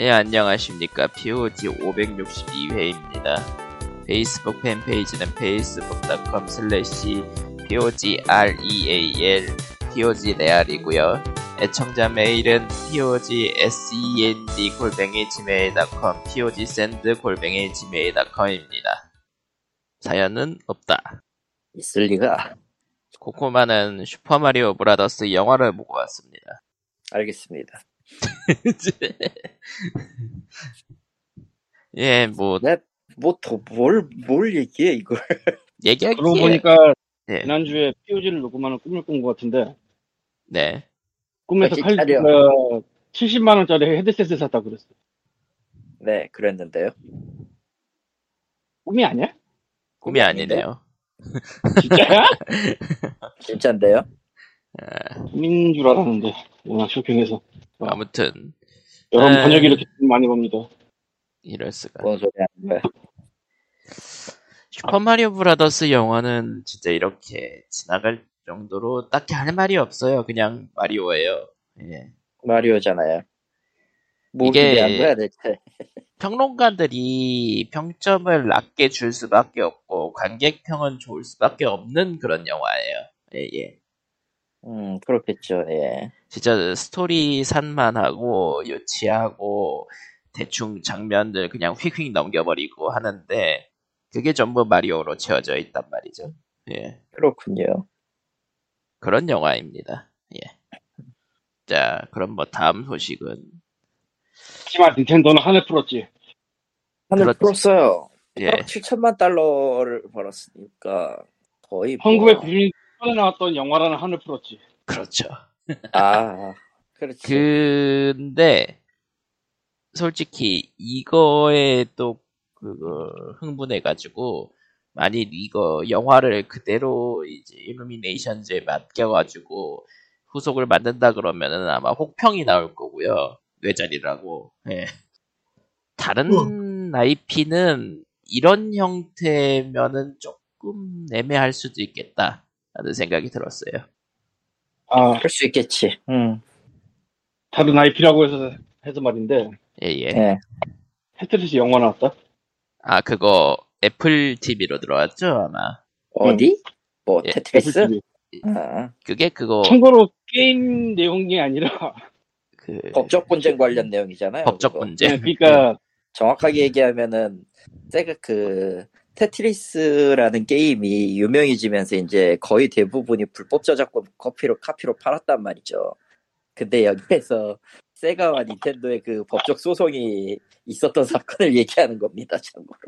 예, 안녕하십니까. POG 562회입니다. 페이스북 팬페이지는 facebook.com slash POGREAL, POGREAL이고요 애청자 메일은 POGSEND 골뱅이 gmail.com, POGSEND 골뱅이 gmail.com입니다. 사연은 없다. 있을 리가. 코코마는 슈퍼마리오 브라더스 영화를 보고 왔습니다. 알겠습니다. 예, 뭐, 네, 뭐, 더, 뭘, 뭘 얘기해, 이걸. 얘기하기에. 그러고 보니까 네, 지난주에 POG를 녹음하는 꿈을 꾼 것 같은데 네. 꿈에서 정신 칼 차려. 어, 70만 원짜리 헤드셋을 샀다 그랬어. 네, 그랬는데요. 꿈이 아니야? 꿈이 아니네요. 진짜야? 진짠데요? 꿈인 줄 알았는데 워낙 쇼킹해서 아무튼, 여러분 아. 번역이 이렇게 많이 봅니다. 이럴 수가. 뭔 소리 하는 거야. 슈퍼 마리오 브라더스 영화는 진짜 이렇게 지나갈 정도로 딱히 할 말이 없어요. 그냥 마리오예요. 예. 마리오잖아요. 뭐 이게- 거야. 평론가들이 평점을 낮게 줄 수밖에 없고 관객평은 좋을 수밖에 없는 그런 영화예요. 예, 예. 음, 그렇겠죠, 예. 진짜 스토리 산만하고 유치하고 대충 장면들 그냥 휙휙 넘겨버리고 하는데 그게 전부 마리오로 채워져 있단 말이죠. 예. 그렇군요. 그런 영화입니다. 예. 자, 그럼 뭐 다음 소식은 하지만 닌텐도는 한을 풀었지. 한을 그렇... 풀었어요. 예. 7천만 달러를 벌었으니까 거의 1996, 이번에 나왔던 영화라는 한을 풀었지. 그렇죠. 아, 아 그렇지. 근데 솔직히 이거에 또 그, 흥분해가지고 많이 이거 영화를 그대로 이제 일루미네이션즈에 맡겨가지고 후속을 만든다 그러면은 아마 혹평이 나올 거고요. 뇌자리라고. 예. 다른 음. IP는 이런 형태면은 조금 애매할 수도 있겠다. 라는 생각이 들었어요 애매할 수 있겠지. 음, 다른 IP라고 해서 해서 말인데 예예 예. 테트리스 영화 나왔다. 아 그거 애플 TV로 들어왔죠 아마 어디? 뭐, 예, 테트리스? 아, 그게 그거 참고로 게임 내용이 아니라 그 법적 분쟁 관련 내용이잖아요. 법적 그거. 문제 그러니까 정확하게 얘기하면은 세가 그 테트리스라는 게임이 유명해지면서 이제 거의 대부분이 불법 저작권 커피로 카피로 팔았단 말이죠. 근데 여기에서 세가와 닌텐도의 그 법적 소송이 있었던 사건을 얘기하는 겁니다. 참고로.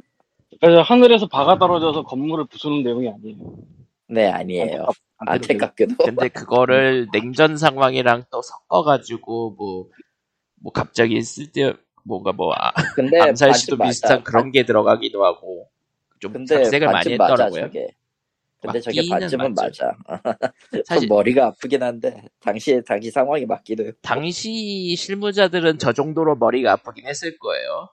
그래서 하늘에서 바가 떨어져서 건물을 부수는 내용이 아니에요. 네 아니에요. 안타깝게도. 근데 그거를 냉전 상황이랑 또 섞어가지고 뭐 뭐 갑자기 쓸데 뭔가 뭐 아, 근데 암살 시도 반쯤 비슷한 맞아. 그런 게 들어가기도 하고 좀 근데 각색을 많이 반쯤 맞아 했더라고요. 저게. 근데 저게 반쯤은 맞죠. 맞아. 사실- 좀 머리가 아프긴 한데 당시에 당시 상황이 맞기도 해요. 당시 실무자들은 저 정도로 머리가 아프긴 했을 거예요.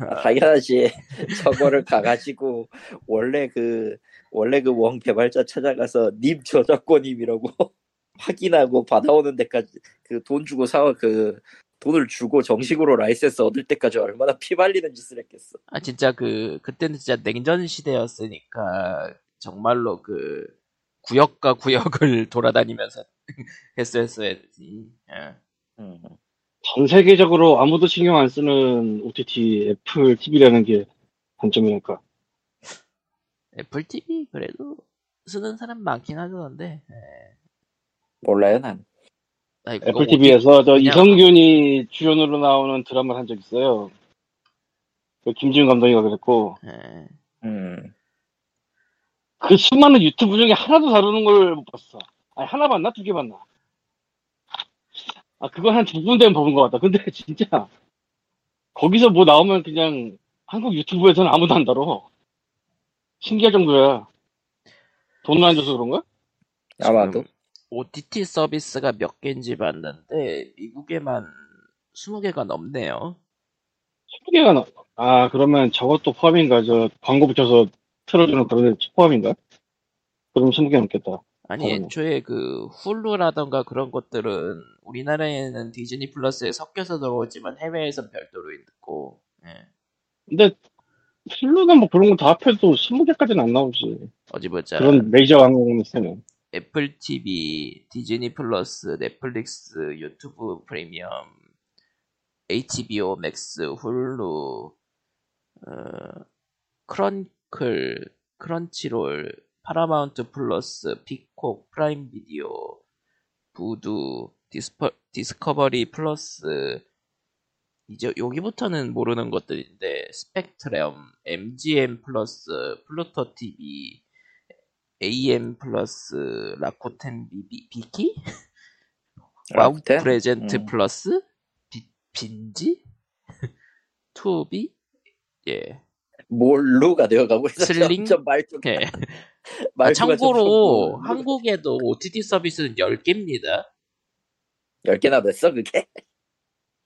아, 당연하지. 저거를 가가지고 원래 그 원래 그 원 개발자 찾아가서 님 저작권임이라고 확인하고 받아오는 데까지 그 돈 주고 사그 돈을 주고 정식으로 라이센스 얻을 때까지 얼마나 피말리는 짓을 했겠어. 아 진짜 그 그때는 진짜 냉전 시대였으니까 정말로 그 구역과 구역을 돌아다니면서 했었어야지. 예. 음. 전 세계적으로 아무도 신경 안 쓰는 OTT 애플 TV라는 게 단점이니까. 애플 TV 그래도 쓰는 사람 많긴 하던데. 예. 몰라요 난. 애플 TV에서 저 이선균이 주연으로 나오는 드라마를 한 적 있어요. 그 김지운 감독이가 그랬고 예. 음. 그 수많은 유튜브 중에 하나도 다루는 걸 못 봤어. 아니 하나 봤나 두 개 봤나? 아 그거 한두 군데는 보는 것 같다. 근데 진짜 거기서 뭐 나오면 그냥 한국 유튜브에서는 아무도 안 다뤄. 신기할 정도야. 돈을 안 줘서 그런가? 아마도. OTT 서비스가 몇 개인지 봤는데 미국에만 20개가 넘네요. 20개가 나. 아 그러면 저것도 포함인가? 저 광고 붙여서 틀어주는 그런 데 포함인가? 그럼 20개 넘겠다. 아니 어. 애초에 그 훌루라던가 그런 것들은 우리나라에는 디즈니 플러스에 섞여서 들어오지만 해외에선 별도로 있고 예. 근데 필루는 뭐 그런 거 다 합해도 20개까지는 안 나오지. 어디 보자 그런 메이저 한국에서는. 애플 TV, 디즈니 플러스, 넷플릭스, 유튜브 프리미엄, HBO 맥스, 훌루, 어, 크런클, 크런치롤, 파라마운트 플러스, 피콕, 프라임 비디오, 부두, 디스퍼, 디스커버리 플러스, 이제 여기부터는 모르는 것들인데 스펙트럼, MGM 플러스, 플루토 TV, AM 플러스, 라코텐 비비, 비키? 와우? 프레젠트 음. 플러스? 비, 빈지? 투비? 예. 몰루가 되어가고 있어. 슬링? 말투. 예. 아, 말투가 참고로 점점 한국에도 OTT 서비스는 10개입니다. 10개나 됐어 그게?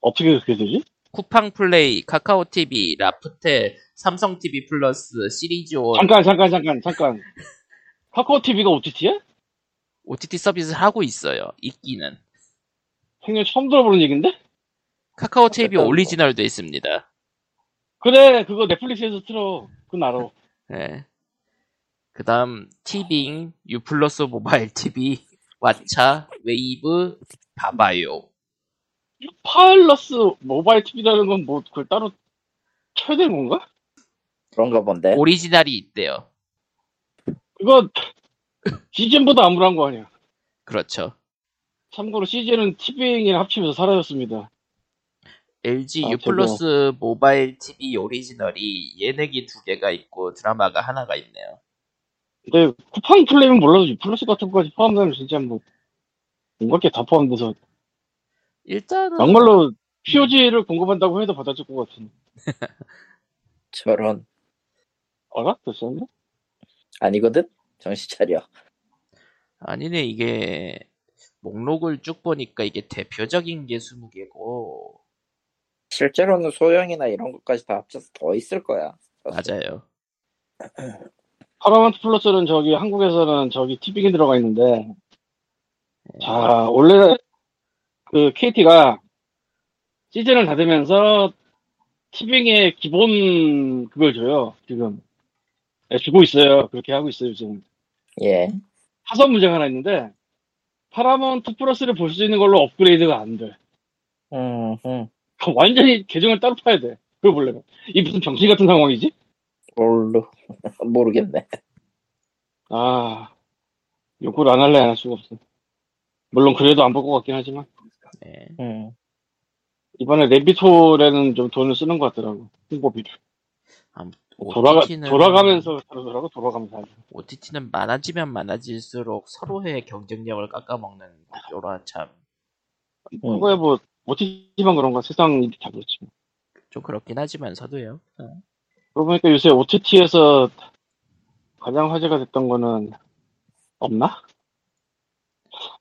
어떻게 그렇게 되지? 쿠팡 플레이, 카카오 TV, 라프텔, 삼성 TV 플러스, 시리즈 온 잠깐, 잠깐, 잠깐, 잠깐. 카카오 TV가 OTT야? OTT 서비스를 하고 있어요. 있기는. 생전 처음 들어보는 얘긴데? 카카오 TV 어쨌든 오리지널도 있습니다. 그래, 그거 넷플릭스에서 틀어. 그건 알아. 예. 그 다음, 티빙, 유플러스 모바일 TV, 왓챠, 웨이브, 바바요. 유플러스 모바일 TV라는 건 뭐, 그걸 따로 쳐야 되는 건가? 그런가 본데. 오리지널이 있대요. 그거, 시즌보다 암울한 거 아니야. 그렇죠. 참고로 시즌은 티빙이랑 합치면서 사라졌습니다. LG 아, 유플러스 모바일 TV 오리지널이 예능이 두 개가 있고 드라마가 하나가 있네요. 근데 쿠팡 플레이는 몰라도 플러스 같은 거까지 포함되면 진짜 뭐, 온갖 게 다 포함돼서 일단은 정말로 POG를 공급한다고 해도 받아줄 것 같은. 저런. 알아? 됐었네? 아니거든? 정신 차려. 아니네 이게 목록을 쭉 보니까 이게 대표적인 게 20개고 실제로는 소형이나 이런 것까지 다 합쳐서 더 있을 거야. 맞아요. 파라마운트 플러스는 저기 한국에서는 저기 티빙에 들어가 있는데 자 원래 그 KT가 시즌을 닫으면서 티빙의 기본 그걸 줘요 지금 네, 주고 있어요 그렇게 하고 있어요 지금 예. 사소한 문제가 하나 있는데 파라마운트 플러스를 볼 수 있는 걸로 업그레이드가 안 돼 음, 음. 완전히 계정을 따로 파야 돼 그걸 보려면 이 무슨 병신 같은 상황이지? 몰루. 모르겠네. 아 욕을 안 할래 안 할 수가 없어 물론 그래도 안 볼 것 같긴 하지만 네. 음. 이번에 레비토에는 좀 돈을 쓰는 것 같더라고 홍보비를 돌아가 OTT는 돌아가면서 그러더라고 돌아가면서 하죠. OTT는 많아지면 많아질수록 서로의 경쟁력을 깎아먹는 구조라 참좀 음. 그거에 뭐 OTT만 그런가 세상 일이 다 그렇지 그렇긴 하지만서도요. 어. 그러고 보니까 요새 OTT에서 가장 화제가 됐던 거는 없나?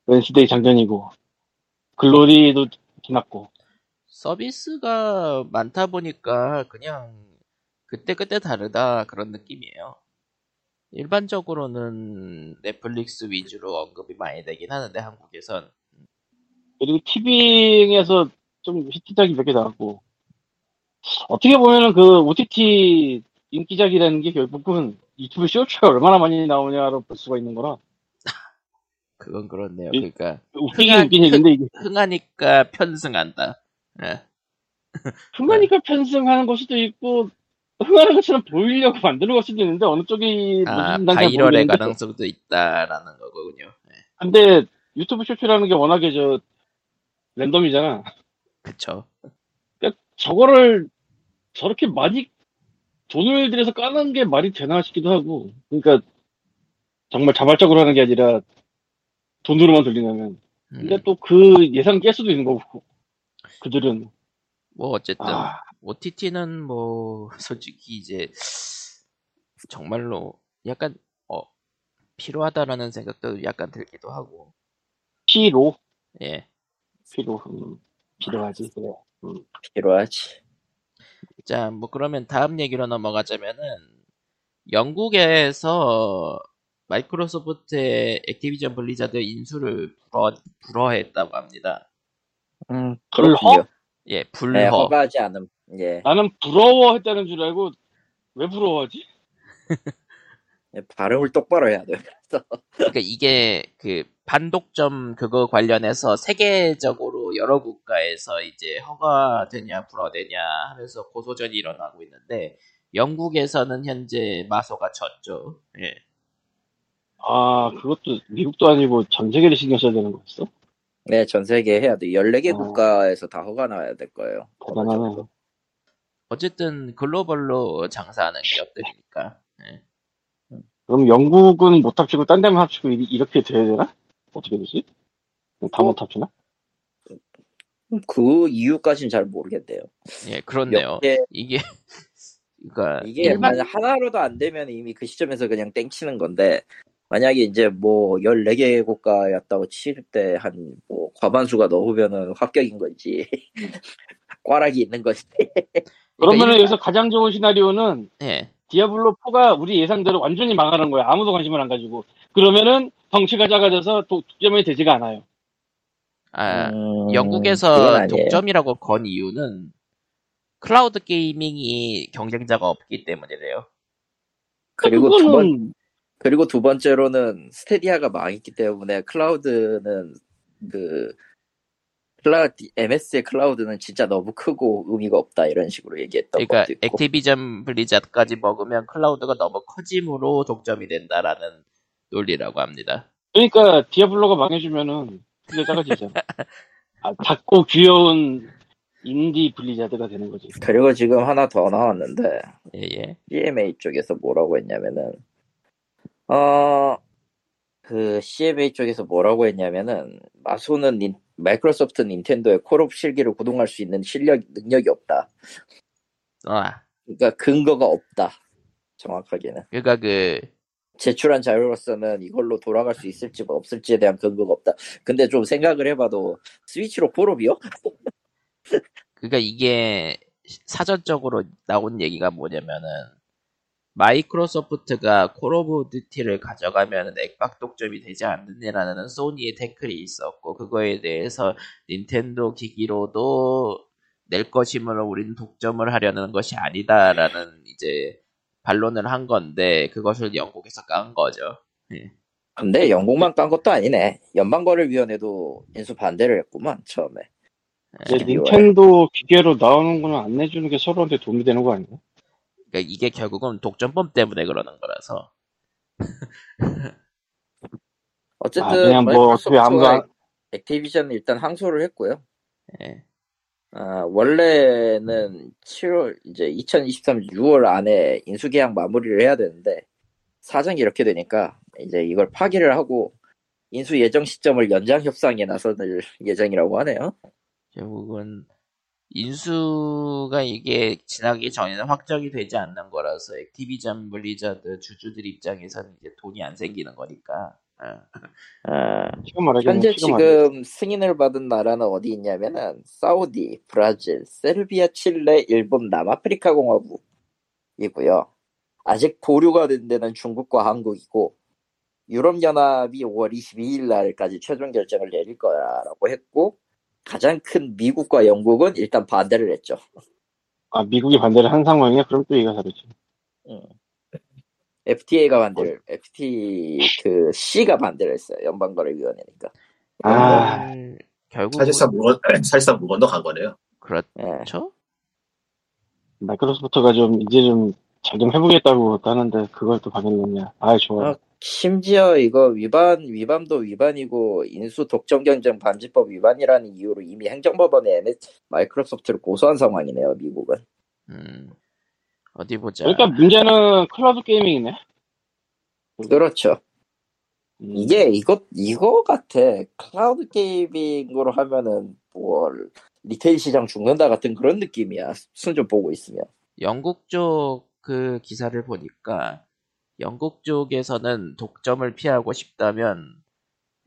웬스데이 장전이고 글로리도 지났고 서비스가 많다 보니까 그냥 그때그때 다르다 그런 느낌이에요. 일반적으로는 넷플릭스 위주로 언급이 많이 되긴 하는데 한국에선 그리고 티빙에서 좀 히트작이 몇 개 나왔고 어떻게 보면은 그 OTT 인기작이라는 게 결국은 유튜브 쇼츠가 얼마나 많이 나오냐로 볼 수가 있는 거라 그건 그렇네요. 이- 그러니까 흥한- 이게 흥하니까 편승한다. 예. 흥하니까 편승하는 걸 수도 있고 흥하는 것처럼 보이려고 만드는 걸 수도 있는데 어느 쪽이 아, 바이럴의 가능성도 있다라는 거군요. 예. 근데 유튜브 쇼츠라는 게 워낙에 저 랜덤이잖아. 그쵸. 저거를 저렇게 많이 돈을 들여서 까는 게 말이 되나 싶기도 하고. 그러니까 정말 자발적으로 하는 게 아니라 돈으로만 돌리냐면. 음, 근데 또그 예상 깰 수도 있는 거고 그들은. 뭐 어쨌든. 아 OTT는 뭐 솔직히 이제 정말로 약간 어 필요하다라는 생각도 약간 들기도 하고 피로 예. 피로 음, 필요하지 그래 필요하지. 자, 뭐 그러면 다음 얘기로 넘어가자면은 영국에서 마이크로소프트의 액티비전 블리자드 인수를 불허, 불허했다고 합니다. 음, 불허? 예, 네, 불허. 허가하지 않음. 예. 나는 부러워했다는 줄 알고 왜 부러워하지? 예, 발음을 똑바로 해야 돼요. 그러니까 이게 그 반독점 그거 관련해서 세계적으로 여러 국가에서 이제 허가되냐 불허되냐 하면서 고소전이 일어나고 있는데 영국에서는 현재 마소가 졌죠. 예. 아 그것도 미국도 아니고 전 세계를 신경 써야 되는 거였어? 네, 전 세계 해야 돼. 14개 어. 국가에서 다 허가 나와야 될 거예요. 대단하네. 어쨌든 글로벌로 장사하는 기업들이니까. 예. 그럼 영국은 못 합치고 딴 데만 합치고 이- 이렇게 돼야 되나? 어떻게 되지? 다 못 합치나? 그 이유까지는 잘 모르겠네요. 예, 그렇네요. 이게 그러니까 이게 일반 만약 하나로도 안 되면 이미 그 시점에서 그냥 땡치는 건데 만약에 이제 뭐 14개 국가였다고 칠 때 한 뭐 과반수가 넘으면은 합격인 건지 과락이 있는 건지 그러면은 일반- 여기서 가장 좋은 시나리오는 예. 디아블로 4가 우리 예상대로 완전히 망하는 거야. 아무도 관심을 안 가지고. 그러면은 덩치가 작아져서 독점이 되지가 않아요. 아, 음, 영국에서. 독점이라고 건 이유는 cloud gaming이 경쟁자가 없기 때문이래요. 그리고 두 번, 그거는 그리고 두 번째로는 스테디아가 망했기 때문에 클라우드는 그 클라우드 MS의 클라우드는 진짜 너무 크고 의미가 없다 이런 식으로 얘기했던 그러니까 것도 있고 액티비전 블리자드까지 먹으면 클라우드가 너무 커짐으로 독점이 된다라는 논리라고 합니다. 그러니까 디아블로가 망해주면은 그게 작아지잖아. 아, 작고 귀여운 인디 블리자드가 되는 거지. 그리고 지금 하나 더 나왔는데 예, 예. CMA 쪽에서 뭐라고 했냐면은 어 그 CMA 쪽에서 뭐라고 했냐면은 마소는 닌- 마이크로소프트 닌텐도의 콜옵 실기를 구동할 수 있는 실력 능력이 없다. 아, 그러니까 근거가 없다. 정확하게는 그러니까 그 제출한 자료로서는 이걸로 돌아갈 수 있을지 뭐 없을지에 대한 근거가 없다. 근데 좀 생각을 해봐도 스위치로 콜옵이요? 그러니까 이게 사전적으로 나온 얘기가 뭐냐면은 마이크로소프트가 콜 오브 듀티를 가져가면 액박 독점이 되지 않느냐라는 소니의 태클이 있었고 그거에 대해서 닌텐도 기기로도 낼 것이므로 우리는 독점을 하려는 것이 아니다라는 이제 반론을 한 건데 그것을 영국에서 깐 거죠. 근데 영국만 깐 것도 아니네. 연방거래위원회도 인수 반대를 했구만 처음에. 미워요. 닌텐도 기계로 나오는 거는 안 내주는 게 서로한테 도움이 되는 거 아니야? 그러니까 이게 결국은 독점법 때문에 그러는 거라서 어쨌든 아, 그냥 뭐 어차피 아무도 마이크로소프트가 안- 액티비전 일단 항소를 했고요. 예. 아, 원래는 7월 이제 2023 6월 안에 인수 계약 마무리를 해야 되는데 사정이 이렇게 되니까 이제 이걸 파기를 하고 인수 예정 시점을 연장 협상에 나서는 예정이라고 하네요. 결국은 인수가 이게 지나기 전에는 확정이 되지 않는 거라서 액티비전 블리자드 주주들 입장에서는 이제 돈이 안 생기는 거니까 어. 아, 지금 현재 지금 승인을 받은 나라는 어디 있냐면은 사우디, 브라질, 세르비아, 칠레, 일본, 남아프리카 공화국이고요. 아직 보류가 된 데는 중국과 한국이고 유럽 연합이 5월 22일 날까지 최종 결정을 내릴 거라고 했고 가장 큰 미국과 영국은 일단 반대를 했죠. 아 미국이 반대를 한 상황이야? 그럼 또 이가 다르지. FTA가 반대를, FT 그 C가 반대를 했어요. 연방거래위원회니까. 아 결국 사실상 무건, 사실상 무건도 간 거네요. 예. 그렇죠? 마이크로소프트가 좀 이제 좀 잘 좀 해보겠다고 하는데 그걸 또 방해했냐? 아 좋아. 어, 심지어 이거 위반, 위반도 위반이고 인수 독점 경쟁 방지법 위반이라는 이유로 이미 행정법원에 MS 마이크로소프트를 고소한 상황이네요, 미국은. 음, 어디 보자. 그러니까 문제는 클라우드 게이밍이네. 그렇죠. 음, 이게 이거 이거 같아. 클라우드 게이밍으로 하면은 뭐 retail 시장 죽는다 같은 그런 느낌이야. 순좀 보고 있으면. 영국 쪽 그 기사를 보니까 영국 쪽에서는 독점을 피하고 싶다면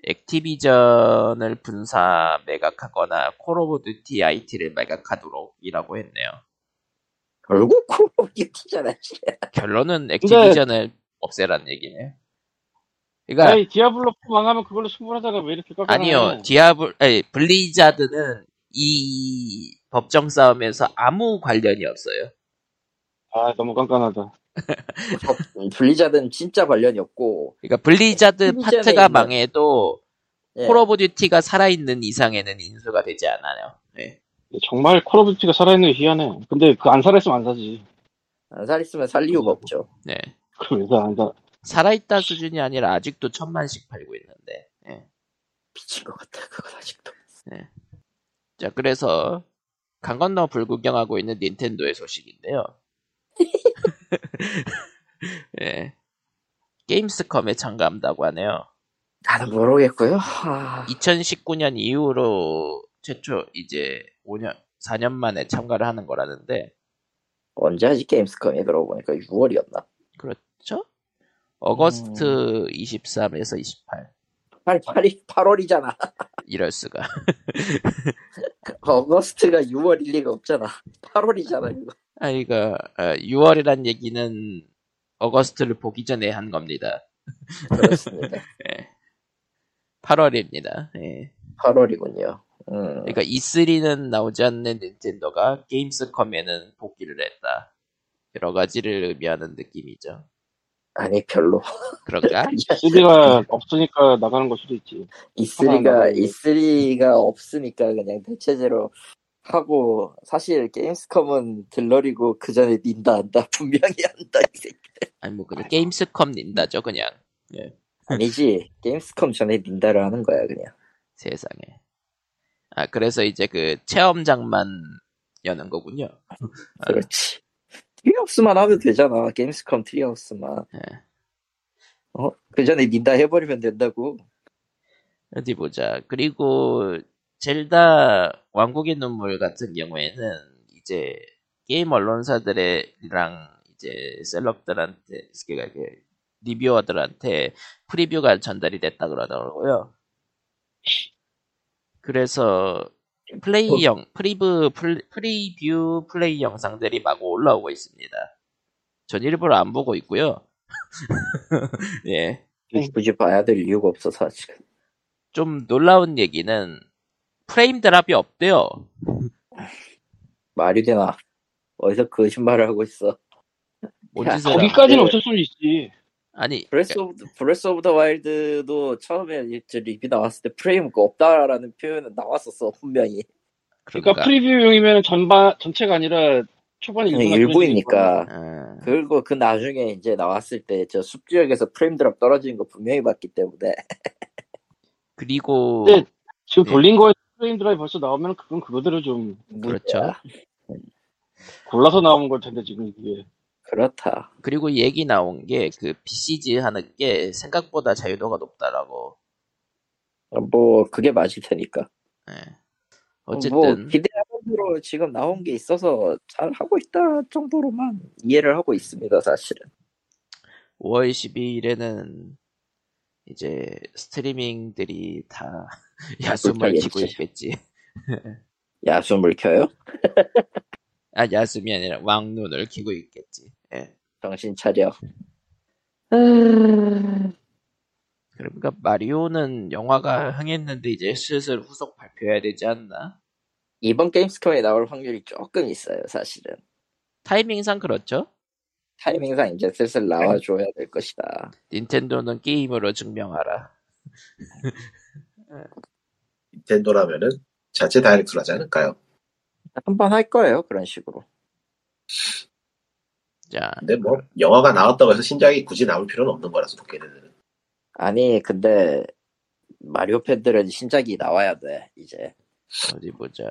액티비전을 분사 매각하거나 콜 오브 듀티 IP를 매각하도록 이라고 했네요. 결국 콜 오브 듀티잖아. 결론은 액티비전을 없애라는 얘기네요. 그러니까 아니 디아블로 4 망하면 그걸로 충분하잖아. 왜 이렇게 깎아? 아니요 디아블 아니 블리자드는 이 법정 싸움에서 아무 관련이 없어요. 아 너무 깐깐하다. 어, 블리자드는 진짜 관련이 없고 그러니까 블리자드 파트가 있는- 망해도 예. 콜 오브 듀티가 살아있는 이상에는 인수가 되지 않아요. 네. 정말 콜 오브 듀티가 살아있는 게 희한해. 근데 그 안 살아있으면 안 사지. 안 살있으면 살 이유가 없죠. 네. 그래서 안 사. 살아있다 수준이 아니라 아직도 천만씩 팔고 있는데. 예. 미친 것 같아 그건 아직도. 자, 그래서 강 건너 불구경하고 있는 닌텐도의 소식인데요. 예. 게임스컴에 참가한다고 하네요. 나는 모르겠고요. 하... 2019년 이후로 최초 이제 5년, 4년 만에 참가를 하는 거라는데, 언제 하지 게임스컴이 그러고 보니까 6월이었나? 그렇죠? 어거스트 23에서 28. 8, 8이 8월이잖아. 이럴 수가. 어거스트가 6월일 리가 없잖아. 8월이잖아 이거. 아, 이거, 6월이란 얘기는 어거스트를 보기 전에 한 겁니다. 그렇습니다. 8월입니다. 예. 8월이군요. 음. 그러니까 E3는 나오지 않는 닌텐도가 게임스컴에는 복귀를 했다. 여러 가지를 의미하는 느낌이죠. 아니 별로. 그런가? CD가 없으니까 나가는 걸 수도 있지. E3가 하나 E3가 없으니까 그냥 대체제로 하고 사실 게임스컴은 들러리고 그 전에 닌다 한다 분명히 한다 이 새끼. 아니 뭐 그냥 게임스컴 닌다죠 그냥. 예. 아니지 게임스컴 전에 닌다를 하는 거야 그냥. 세상에. 아 그래서 이제 그 체험장만 여는 거군요. 그렇지. 트리하우스만 하면 되잖아. 게임스컴 트리하우스만. 예. 어? 그 전에 닌다 해버리면 된다고. 어디 보자. 그리고 젤다 왕국의 눈물 같은 경우에는 이제 게임 언론사들이랑 이제 셀럽들한테 그러니까 그 리뷰어들한테 프리뷰가 전달이 됐다 그러더라고요. 그래서 플레이 영 프리브 플- 프리뷰 플레이 영상들이 마구 올라오고 있습니다. 전 일부러 안 보고 있고요. 예. 굳이 봐야 될 이유가 없어서 지금. 좀 놀라운 얘기는 frame drop이 없대요. 말이 되나. 어디서 거짓말을 하고 있어. 뭔 야, 짓을 거기까지는. 어쩔 수는 있지. 아니 브레스 오브, 브레스 오브 더 와일드도 처음에 이제 리뷰 나왔을 때 프레임 없다라는 표현은 나왔었어, 분명히. 그러니까 그런가? 프리뷰용이면 전반 전체가 아니라 일부만 일부이니까. 어, 그리고 그 나중에 이제 나왔을 때 저 숲지역에서 frame drop 떨어지는 거 분명히 봤기 때문에. 그리고 근데 지금 네. 돌린 거에 프레임 드라이 벌써 나오면 그건 그거대로 좀 그렇죠. 골라서 나온 걸 텐데 지금 이게 그렇다. 그리고 얘기 나온 게 그 BCG 하는 게 생각보다 자유도가 높다라고. 뭐 그게 맞을 테니까. 예. 뭐 어쨌든 기대하는 대로 지금 나온 게 있어서 잘 하고 있다 정도로만 이해를 하고 있습니다, 사실은. 5월 12일에는 이제 스트리밍들이 다 야숨을 불타겠지. 있겠지. 야숨을 켜요? 아 야숨이 아니라 왕눈을 키고 있겠지. 예. 정신 차려. 그러니까 마리오는 영화가 흥했는데 이제 슬슬 후속 발표해야 되지 않나? 이번 게임스컴에 나올 확률이 조금 있어요, 사실은. 타이밍상 그렇죠. 타이밍상 이제 슬슬 나와줘야 될 것이다. 닌텐도는 게임으로 증명하라. 닌텐도라면은 자체 다이렉트로 하지 않을까요? 한 번 할 거예요, 그런 식으로. 자, 근데 뭐 영화가 나왔다고 해서 신작이 굳이 나올 필요는 없는 거라서 도깨비는 아니, 근데 마리오 팬들은 신작이 나와야 돼, 이제. 어디 보자.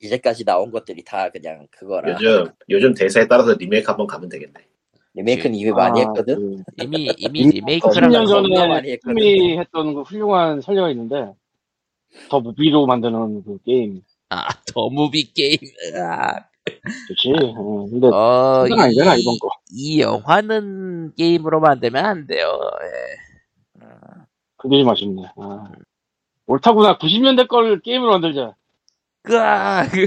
이제까지 나온 것들이 다 그냥 그거라. 요즘 요즘 대세에 따라서 리메이크 한번 가면 되겠네. 리메이크는 이미 많이 아, 했거든? 그 이미 이미 음, 리메이크랑 10년 겁나 전에 많이 했거든. 팀이 했던 그 훌륭한 선례가 있는데 더 무비로 만드는 그 게임 아, 더 무비 게임. 아, 좋지. 어, 근데 어, 아니잖아 이, 이번 거. 이 영화는 게임으로 만들면 안 돼요. 예. 그게 좀 아쉽네. 아. 옳다구나. 90년대 걸 게임으로 만들자. 으아, 그,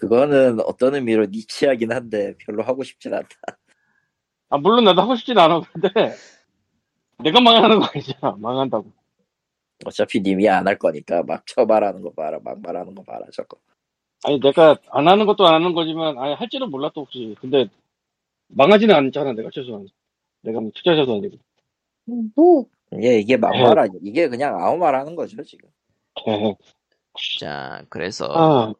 그거는 어떤 의미로 니치하긴 한데 별로 하고 싶진 않다. 아 물론 나도 하고 싶진 않아. 근데 내가 망하는 거 아니잖아. 망한다고. 어차피 님이 안 할 거니까 막 쳐말하는 거 봐라 막 말하는 거 봐라 저거 아니, 내가 안 하는 것도 안 하는 거지만, 아니, 할지는 몰랐다, 혹시. 근데, 망하지는 않잖아, 내가 최소한. 내가 뭐 투자자도 아니고. 뭐 이게 이게 막말아 이게 그냥 아무 말 하는 거죠 지금 자, 그래서 아,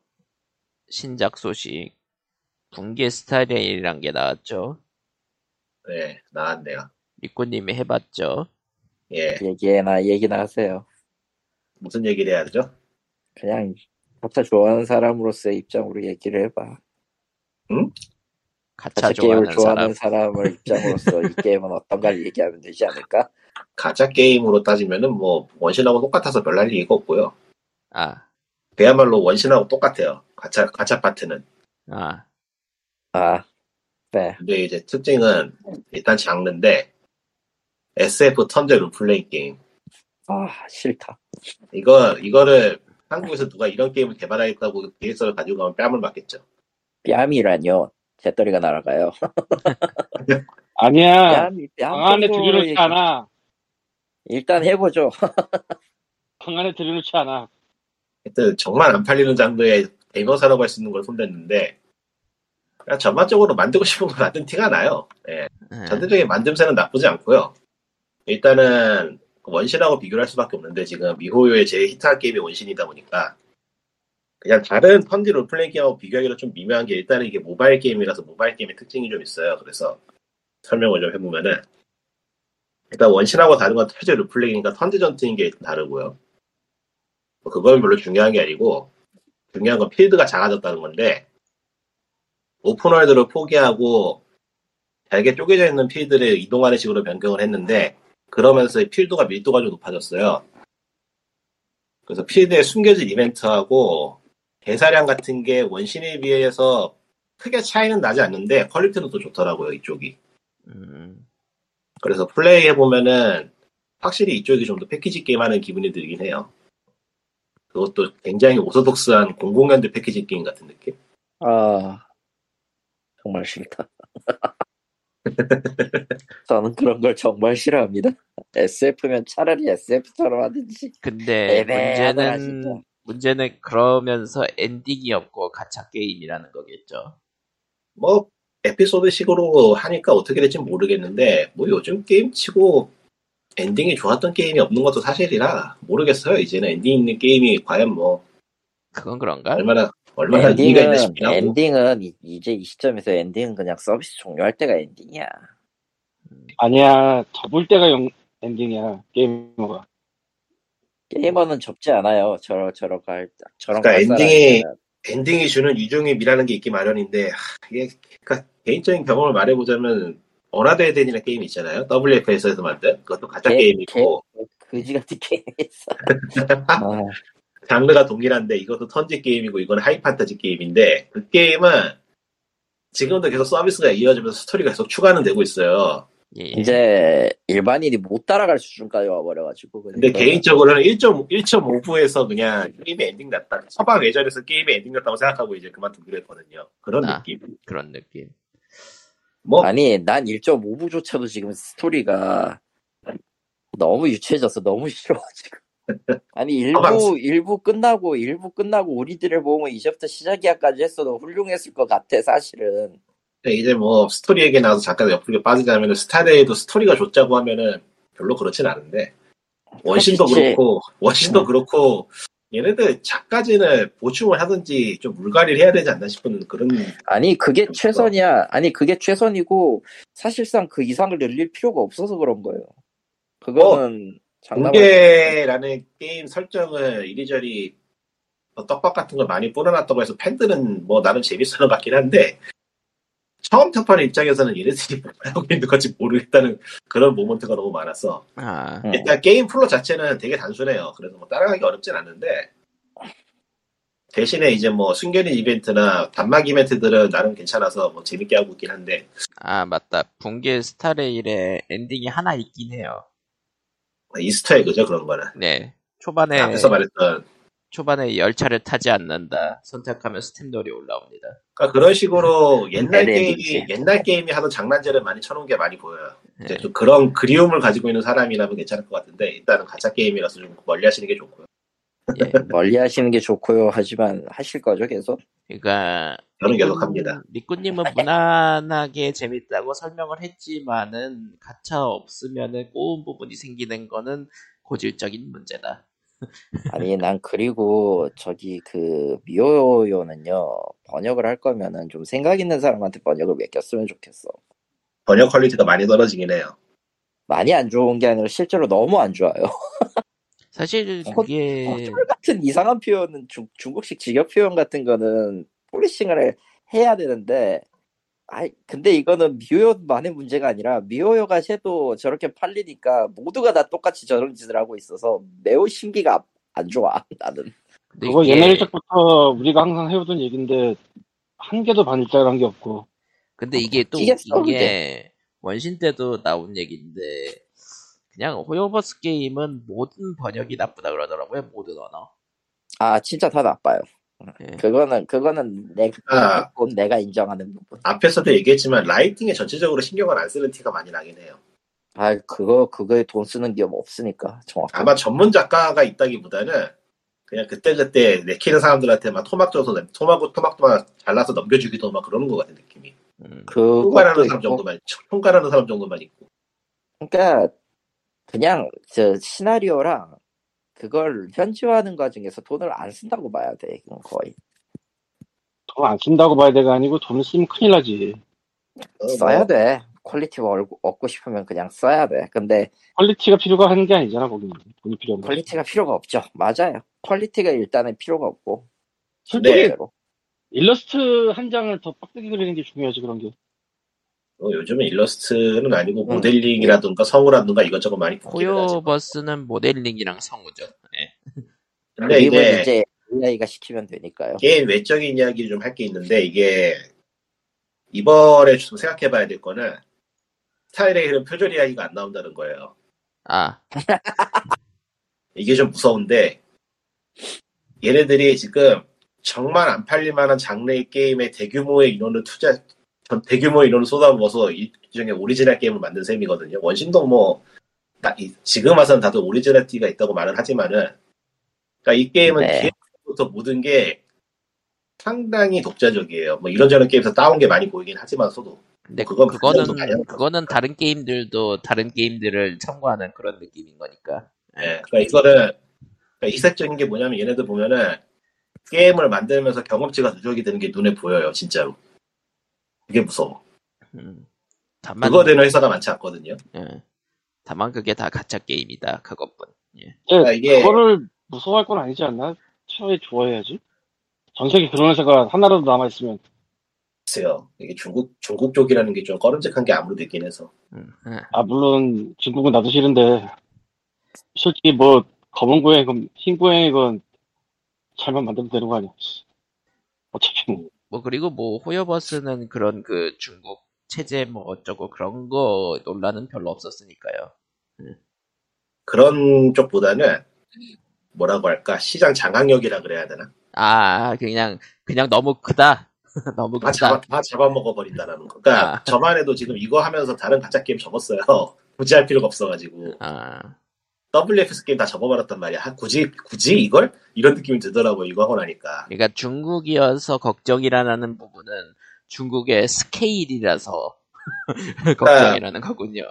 신작 소식 붕괴 스타일이란 게 나왔죠. 네, 나왔네요. 리코님이 해봤죠. 예, 얘기나 얘기나 하세요 무슨 얘기를 해야 되죠? 그냥 가차 좋아하는 사람으로서의 입장으로 얘기를 해봐 가차 가차 게임을 좋아하는 좋아하는 사람. 사람. 을 입장으로서 이 게임은 어떤가를 얘기하면 되지 않을까? 가짜 게임으로 따지면은 뭐 원신하고 똑같아서 별날 얘기가 없고요. 아, 그야말로 원신하고 똑같아요. 가짜 가짜 파트는. 아, 아, 네. 근데 이제 특징은 일단 장르인데 SF 턴제 롤플레잉 게임. 아, 싫다. 이거 이거를 한국에서 누가 이런 게임을 개발하겠다고 계획서를 가지고 가면 뺨을 맞겠죠. 뺨이라뇨. 재떨이가 날아가요. 아니야. 뺨이, 뺨. 방 안에 들여놓지 않아. 일단 해보죠. 방 안에 들여놓지 않아. 하여튼 정말 안 팔리는 장르의 대명사라고 할 수 있는 걸 손댔는데 그냥 전반적으로 만들고 싶은 걸 만든 티가 나요. 예. 음, 전체적인 만듦새는 나쁘지 않고요. 일단은 원신하고 비교를 할 수밖에 없는데 지금 미호요의 제일 히트한 게임이 원신이다 보니까 그냥 다른 턴제 롤플레잉 게임하고 비교하기도 좀 미묘한 게 일단은 이게 모바일 게임이라서 모바일 게임의 특징이 좀 있어요. 그래서 설명을 좀 해보면은 일단 원신하고 다른 건 턴제 롤플레잉이니까 턴제 전투인 게 다르고요. 뭐 그건 별로 중요한 게 아니고 중요한 건 필드가 작아졌다는 건데 오픈월드를 포기하고 잘게 쪼개져 있는 필드를 이동하는 식으로 변경을 했는데 그러면서 이 필드가 밀도가 좀 높아졌어요. 그래서 필드에 숨겨진 이벤트하고 대사량 같은 게 원신에 비해서 크게 차이는 나지 않는데 퀄리티는 더 좋더라고요 이쪽이. 음, 그래서 플레이 해보면은 확실히 이쪽이 좀 더 패키지 게임 하는 기분이 들긴 해요. 그것도 굉장히 orthodox한 00년대 패키지 게임 같은 느낌? 아, 정말 싫다. 저는 그런 걸 정말 싫어합니다. SF면 차라리 SF처럼 하든지. 근데 문제는 진짜. 문제는 그러면서 엔딩이 없고 가차 게임이라는 거겠죠. 뭐 에피소드식으로 하니까 어떻게 될지 모르겠는데 뭐 요즘 게임 치고 엔딩이 좋았던 게임이 없는 것도 사실이라 모르겠어요. 이제는 엔딩 있는 게임이 과연 뭐 그건 그런가? 얼마나 얼마나 의미가 있나 엔딩은, 싶긴 하고 엔딩은 이- 이제 이 시점에서 엔딩은 그냥 서비스 종료할 때가 엔딩이야. 아니야. 접을 때가 영, 엔딩이야. 게이머가. 게이머는 접지 않아요. 저러, 저러 갈, 저런 그러니까 갈 엔딩이- 사람이면. 엔딩이 주는 유종의미라는 게 있기 마련인데 하, 이게 그러니까 개인적인 경험을 말해보자면 어나더 에덴이라는 게임 있잖아요. WFS에서 만든 그것도 가짜 개- 게임이고 그지 같은 게임이었어. 아, 장르가 동일한데 이것도 턴지 게임이고 이건 하이 판타지 게임인데 그 게임은 지금도 계속 서비스가 이어지면서 스토리가 계속 추가는 되고 있어요. 예, 예. 이제 일반인이 못 따라갈 수준까지 와버려가지고. 근데 그러니까 개인적으로는 1.5, 1.5부에서 그냥 게임이 엔딩 났다. 서방 예전에서 게임이 엔딩 났다고 생각하고 이제 그만두기로 했거든요. 그런 아. 느낌. 그런 느낌. 뭐, 아니, 난 1.5부조차도 지금 스토리가 너무 유치해졌어. 너무 싫어, 지금. 아니, 일부, 방송. 일부 끝나고, 일부 끝나고 우리들의 모험은 이제부터 시작이야까지 했어도 훌륭했을 것 같아, 사실은. 이제 뭐 스토리 얘기 나와서 잠깐 옆으로 빠지자면 스타데이도 스토리가 좋자고 하면은 별로 그렇진 않은데 원신도 그렇지. 그렇고 원신도 음. 그렇고 얘네들 작가진을 보충을 하든지 좀 물갈이를 해야 되지 않나 싶은 그런 아니, 그게. 최선이야. 아니, 그게 최선이고, 사실상 그 이상을 늘릴 필요가 없어서 그런 거예요. 그거는, 장난 공개라는 게임 설정을 이리저리 뭐 떡밥 같은 걸 많이 뿌려놨다고 해서 팬들은 뭐 나름 재밌어하는 것 같긴 한데 처음 접하는 입장에서는 얘네들이 뭘 하고 있는 건지 모르겠다는 그런 모먼트가 너무 많아서 아, 음. 일단 게임 flow 자체는 되게 단순해요. 그래서 뭐 따라가기 어렵진 않은데 대신에 이제 뭐 숨겨진 이벤트나 단막 이벤트들은 나름 괜찮아서 뭐 재밌게 하고 있긴 한데 아 맞다. 붕괴 스타레일에 엔딩이 하나 있긴 해요. 이스터에그죠 그런 거는 네. 초반에 앞에서 말했던 초반에 열차를 타지 않는다. 선택하면 스팀돌이 올라옵니다. 그러니까 그런 식으로 옛날 LL이지. 게임이 옛날 게임이 하던 장난질을 많이 쳐놓은 게 많이 보여요. 이제 네. 좀 그런 그리움을 가지고 있는 사람이라면 괜찮을 것 같은데 일단은 가짜 게임이라서 좀 멀리하시는 게 좋고요. 예. 멀리 하시는 게 좋고요. 하지만 하실 거죠, 계속? 그러니까 저는 계속 합니다. 리꾸님은 무난하게 재밌다고 설명을 했지만은 가차 없으면은 꼬운 부분이 생기는 거는 고질적인 문제다. 아니, 난 그리고 저기 그 미오요는요, 번역을 할 거면은 좀 생각 있는 사람한테 번역을 맡겼으면 좋겠어. 번역 퀄리티가 많이 떨어지긴 해요. 많이 안 좋은 게 아니라 실제로 너무 안 좋아요. 사실 어, 그게 컨트롤 같은 이상한 표현은 중, 중국식 직역 표현 같은 거는 폴리싱을 해야 되는데 아이 근데 이거는 미호요만의 문제가 아니라 미호요가 새도 저렇게 팔리니까 모두가 다 똑같이 저런 짓을 하고 있어서 매우 신기가 안 좋아 나는 그거 이게- 옛날 일적부터 우리가 항상 해오던 얘기인데 한 개도 반일자란 게 없고 근데 이게 또 웃긴. 게 원신 때도 나온 얘기인데 그냥 호요버스 게임은 모든 번역이 나쁘다 그러더라고요 모든 언어. 아 진짜 다 나빠요 예. 그거는 그거는 내가 아. 본 내가 인정하는 부분 앞에서도 얘기했지만 라이팅에 전체적으로 신경을 안 쓰는 티가 많이 나긴 해요. 아 그거 그거에 돈 쓰는 게 없으니까 정확히 아마 전문 작가가 있다기보다는 그냥 그때 그때 내키는 사람들한테 막 토막 줘서 내- 토막 토막토막 잘라서 넘겨주기도 막 그러는 것 같은 느낌이. 음. 그것도 총괄하는 사람 있고 정도만 총괄하는 사람 정도만 있고. 그러니까 그냥 저 시나리오랑 그걸 현지화하는 과정에서 돈을 안 쓴다고 봐야 돼 이건 거의 돈 안 쓴다고 봐야 돼가 아니고 돈 쓰면 큰일 나지. 어, 써야 뭐, 돼 퀄리티가 얻고, 얻고 싶으면 그냥 써야 돼 근데 퀄리티가 필요가 하는 게 아니잖아 거기는 돈이 필요한 거. 퀄리티가 필요가 없죠 맞아요 퀄리티가 일단은 필요가 없고 솔직히 네. 일러스트 한 장을 더 빡세게 그리는 게 중요하지 그런 게. 뭐 요즘은 일러스트는 아니고 음. 모델링이라든가 성우라든가 이것저것 많이 하지만. 호요버스는 모델링이랑 성우죠. 예. 근데 그림은 이제 이제 AI가 시키면 되니까요 게임 외적인 이야기를 좀 할 게 있는데 이게 이번에 좀 생각해봐야 될 거는 스타레일의 표절 이야기가 안 나온다는 거예요. 아 이게 좀 무서운데 얘네들이 지금 정말 안 팔릴 만한 장르의 게임에 대규모의 인원을 투자 전 대규모의 인원을 쏟아부어서 일종의 오리지널 게임을 만든 셈이거든요. 원신도 뭐 나- 이- 지금 와서는 다들 originality가 있다고 말을 하지만은 그러니까 이 게임은 네. 기획부터 모든 게 상당히 독자적이에요. 뭐 이런저런 게임에서 따온 게 많이 보이긴 하지만서도 근데 그건 그거는 그거는 다른 게임들도 다른 게임들을 참고하는 그런 느낌인 거니까. 예, 그러니까 이거는 그러니까 이색적인 게 뭐냐면 얘네들 보면은 게임을 만들면서 경험치가 누적이 되는 게 눈에 보여요, 진짜로. 그게 무서워. 음. 다만 그거 되는 회사가 많지 않거든요. 예. 다만 그게 다 가짜 게임이다 그것뿐. 예. 그러니까 이게 그거를 무서워할 건 아니지 않나? 차라리 좋아해야지. 전 세계 그런 회사가 하나라도 남아있으면 글쎄요. 이게 중국 중국 쪽이라는 게 좀 꺼름직한 게 아무래도 있긴 해서. 음, 예. 아 물론 중국은 나도 싫은데 솔직히 뭐 검은 고양이건 흰 고양이건 잘만 만들면 되는 거 아니야 어차피 뭐 뭐 그리고 뭐 호요버스는 그런 그 중국 체제 뭐 어쩌고 그런 거 논란은 별로 없었으니까요. 그런 쪽보다는 뭐라고 할까 시장 장악력이라 그래야 되나? 아 그냥 그냥 너무 크다. 너무 다 잡아 크다. 다 잡아먹어 버린다라는 거. 그러니까 아. 저만 해도 지금 이거 하면서 다른 가짜 게임 접었어요. 굳이 할 필요가 없어가지고 아 WFS 게임 다 접어버렸단 말이야. 아, 굳이 굳이 이걸 이런 느낌이 들더라고 요 이거 하고 나니까. 그러니까 중국이어서 걱정이라는 부분은 중국의 스케일이라서 걱정이라는 거군요.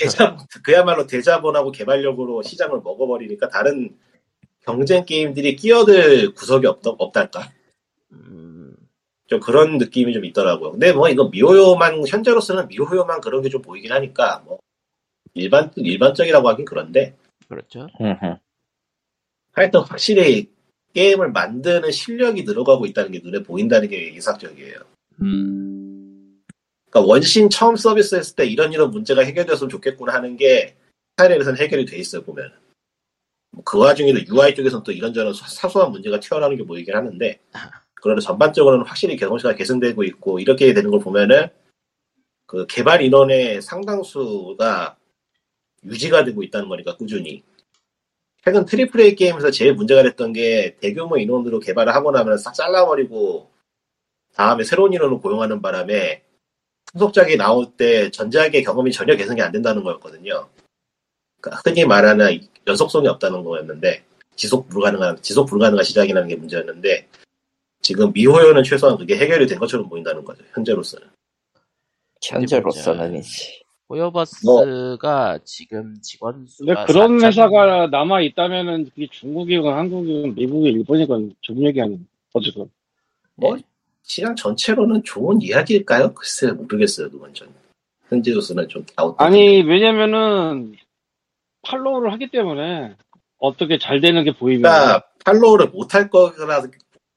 대자 그야말로 대자본하고 개발력으로 시장을 먹어버리니까 다른 경쟁 게임들이 끼어들 구석이 없, 없달까? 음, 좀 그런 느낌이 좀 있더라고요. 근데 뭐 이거 미호요만 현재로서는 미호요만 그런 게 좀 보이긴 하니까 뭐 일반 일반적이라고 하긴 그런데 그렇죠. 하여튼 확실히 게임을 만드는 실력이 늘어가고 있다는 게 눈에 보인다는 게 이상적이에요. 음, 그러니까 원신 처음 서비스했을 때 이런 이런 문제가 해결됐으면 좋겠구나 하는 게 스타일에서는 해결이 돼 있어요 보면. 뭐그 와중에도 UI 쪽에서는 또 이런저런 사- 사소한 문제가 튀어나오는 게 보이긴 하는데 그러나 전반적으로는 확실히 경험치가 개선되고 있고 이렇게 되는 걸 보면은 그 개발 인원의 상당수가 유지가 되고 있다는 거니까 꾸준히 최근 triple A 게임에서 제일 문제가 됐던 게 대규모 인원으로 개발을 하고 나면 싹 잘라버리고 다음에 새로운 인원을 고용하는 바람에 후속작이 나올 때 전작의 경험이 전혀 개선이 안 된다는 거였거든요. 그러니까 흔히 말하는 연속성이 없다는 거였는데 지속 불가능한 지속 불가능한 시작이라는 게 문제였는데 지금 미호요는 최소한 그게 해결이 된 것처럼 보인다는 거죠. 현재로서는. 현재로서는 이제 호요버스가 지금 직원 수가 근데 그런 4,000 회사가 남아 있다면은 그게 중국이건 한국이건 미국이 일본이건 좋은 얘기 아니에요. 어쨌든 뭐 시장 전체로는 좋은 이야기일까요? 글쎄 모르겠어요. 그건 전 현재로서는 좀 아웃. 아니 왜냐면은 팔로우를 하기 때문에 어떻게 잘 되는 게 보이면 그러니까 팔로우를 못할 거라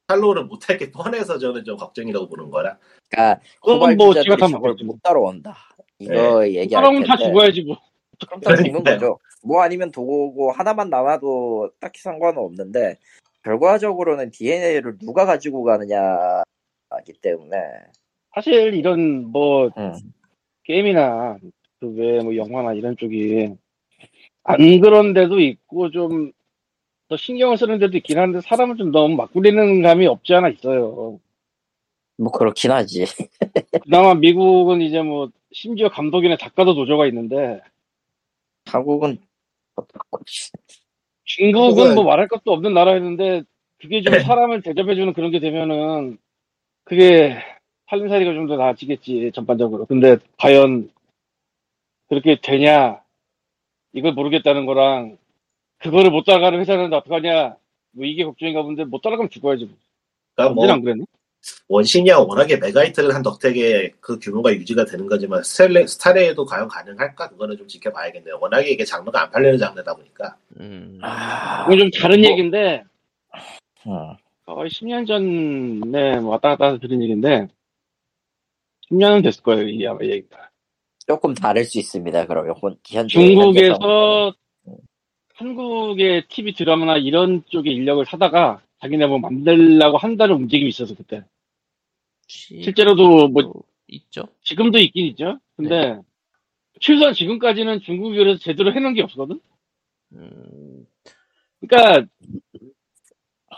팔로우를 못할 게 뻔해서 저는 좀 걱정이라고 보는 거라. 그러니까 그건 후발 뭐 기자들이. 못 따라온다. 이거 얘기할 사람은 다 텐데 죽어야지 뭐. 그럼 다 죽는 그러니까요. 거죠. 뭐 아니면 도고 하나만 남아도 딱히 상관은 없는데 결과적으로는 DNA를 누가 가지고 가느냐기 때문에 사실 이런 뭐 음. 게임이나 그 외에 뭐 영화나 이런 쪽이 안 그런 데도 있고 좀 더 신경을 쓰는 데도 있긴 한데 사람을 좀 너무 막 굴리는 감이 없지 않아 있어요. 뭐 그렇긴 하지. 그나마 미국은 이제 뭐 심지어 감독이나 작가도 노조가 있는데 한국은 중국은 뭐 말할 것도 없는 나라였는데 그게 좀 사람을 대접해주는 그런 게 되면은 그게 살림살이가 좀 더 나아지겠지 전반적으로. 근데 과연 그렇게 되냐 이걸 모르겠다는 거랑 그거를 못 따라가는 회사는 어떡하냐 뭐 이게 걱정인가 본데 못 따라가면 죽어야지. 뭐. 그러니까 뭐 안 그랬니? 원신이야 워낙에 메가히트를 한 덕택에 그 규모가 유지가 되는 거지만 스텔레, 스타레에도 과연 가능할까? 그거는 좀 지켜봐야겠네요. 워낙에 이게 장르가 안 팔리는 장르다 보니까. 음, 아, 이건 좀 다른 뭐- 얘기인데 음. 거의 10년 전에 뭐 왔다 갔다 해서 들은 얘기인데 10년은 됐을 거예요 이 아마 얘기가. 조금 다를 수 있습니다. 그러면 현재 현재 중국에서 한국의 TV 드라마나 이런 쪽의 인력을 사다가 자기네 뭐 만들려고 한다는 움직임이 있어서 그때 실제로도 뭐 있죠. 지금도 있긴 있죠. 근데 최소한 지금까지는 중국이 그래서 제대로 해놓은 게 없거든. 음, 그러니까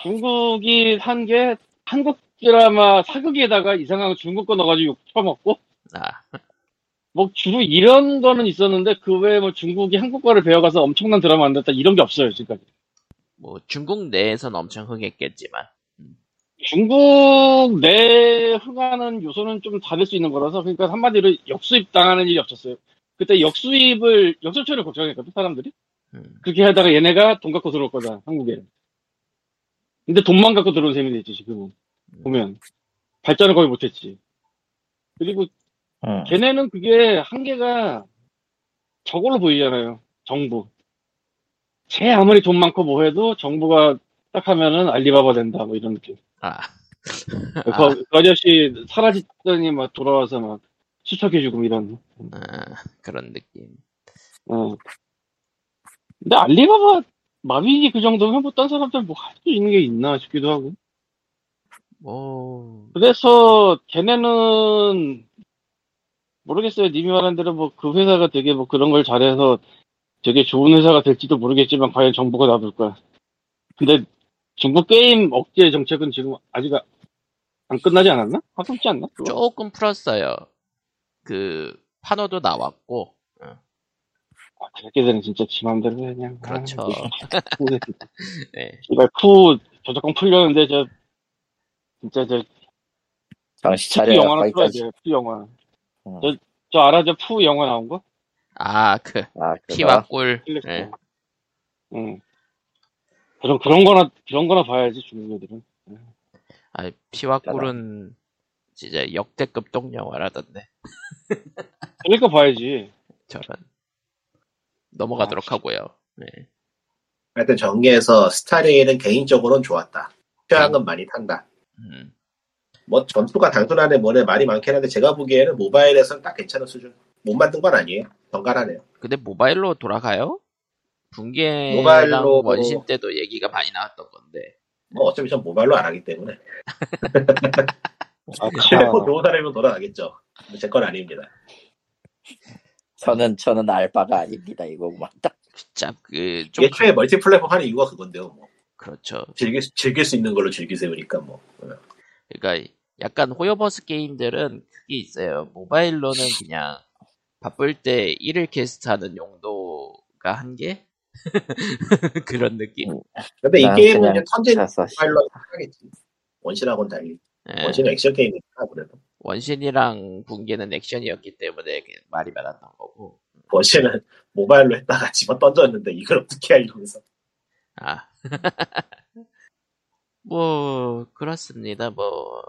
중국이 한 게 한국 드라마 사극에다가 이상한 거 중국 거 넣어가지고 욕 처먹고 아, 뭐 주로 이런 거는 있었는데 그 외에 뭐 중국이 한국 거를 배워가서 엄청난 드라마 만들었다 이런 게 없어요 지금까지. 뭐 중국 내에서는 엄청 흥했겠지만 중국 내 흥하는 요소는 좀 다를 수 있는 거라서 그러니까 한마디로 역수입 당하는 일이 없었어요. 그때 역수입을 역수처를 걱정했거든 사람들이. 음, 그렇게 하다가 얘네가 돈 갖고 들어올 거다 한국에. 근데 돈만 갖고 들어온 셈이 됐지 지금은 보면 발전을 거의 못했지. 그리고 음. 걔네는 그게 한계가 저걸로 보이잖아요. 정부. 쟤 아무리 돈 많고 뭐 해도 정부가 딱 하면은 알리바바 된다 뭐 이런 느낌. 아, 그, 그 아저씨 사라지더니 막 돌아와서 막 수척해주고 이런. 아, 그런 느낌. 어. 근데 알리바바 마빈이 그 정도면 뭐딴 사람들 뭐 할 수 있는 게 있나 싶기도 하고. 뭐 그래서 걔네는 모르겠어요. 님이 말한 대로 뭐 그 회사가 되게 뭐 그런 걸 잘해서 되게 좋은 회사가 될지도 모르겠지만 과연 정부가 놔둘 거야. 근데 중국 게임 억제 정책은 지금 아직 안 끝나지 않았나? 있지 않나? 그거? 조금 풀었어요. 그 판호도 나왔고 아, 그렇게 되는 진짜 지 맘대로 해, 그냥. 그렇죠. 아, 네. 이발 푸 저작권 풀렸는데 저 진짜 저푸 차려야 영화나 풀어야. 돼. 푸 영화. 음. 저, 저 알아? 저 푸 영화 나온 거? 아, 그 아? 피와 꿀. 네. 응. 그런 그런 거나 그런 거나 봐야지 중국 애들은. 아, 피와 꿀은 진짜 역대급 똥영화라던데. 그러니까 봐야지. 저런. 넘어가도록 아, 하고요. 네. 하여튼 정리해서 스타레이는 개인적으로는 좋았다. 최악은 많이 탄다. 음, 뭐 전투가 단순하네 뭐네 말이 많긴 한데 제가 보기에는 모바일에서는 딱 괜찮은 수준. 못 만든 건 아니에요. 정갈하네요. 근데 모바일로 돌아가요? 붕괴랑 모바일로- 원신 때도 얘기가 많이 나왔던 건데. 뭐 어차피 전 모바일로 안 하기 때문에 아, 휴대폰 좋은 사람이면 돌아가겠죠. 제 건 아닙니다. 저는 저는 알바가 아닙니다. 이거만 딱 진짜 그 좀 예초에 멀티플랫폼 하는 이유가 그건데요. 뭐. 그렇죠. 즐길, 수- 즐길 수 있는 걸로 즐기세요니까 뭐. 그러니까 약간 호요버스 게임들은 그게 있어요. 모바일로는 그냥 바쁠 때 일일 캐스트 하는 용도가 한계? 그런 느낌. 근데 이런 게임은 그냥 그냥 턴제라서 모바일로 하겠지. 원신하고는 달리. 예, 원신은 액션 게임이니까 그래도. 원신이랑 붕괴는 액션이었기 때문에 그 말이 많았던 거고. 원신은 모바일로 했다가 집어 던졌는데 이걸 어떻게 하려면서. 아. 뭐, 그렇습니다. 뭐,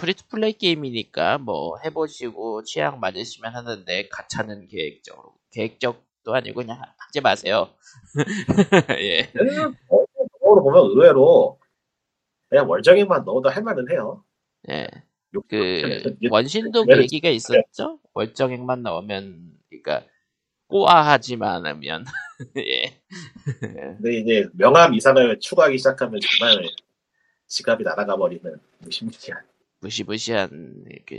free to play 게임이니까 뭐 해보시고 취향 맞으시면 하는데 가차는 계획적으로 계획적 도 아니고 그냥 하지 마세요. 예. 으로 보면 의외로 그냥 월정액만 넣어도 할만은 해요. 예. 욕- 그 욕- 원신도 그 얘기가 있었죠. 월정액만 나오면 그러니까 꼬아하지만 않으면 예. 근데 이제 명함 이상을 추구하기 시작하면 정말 지갑이 날아가 버리는 무시무시한. 무시무시한 그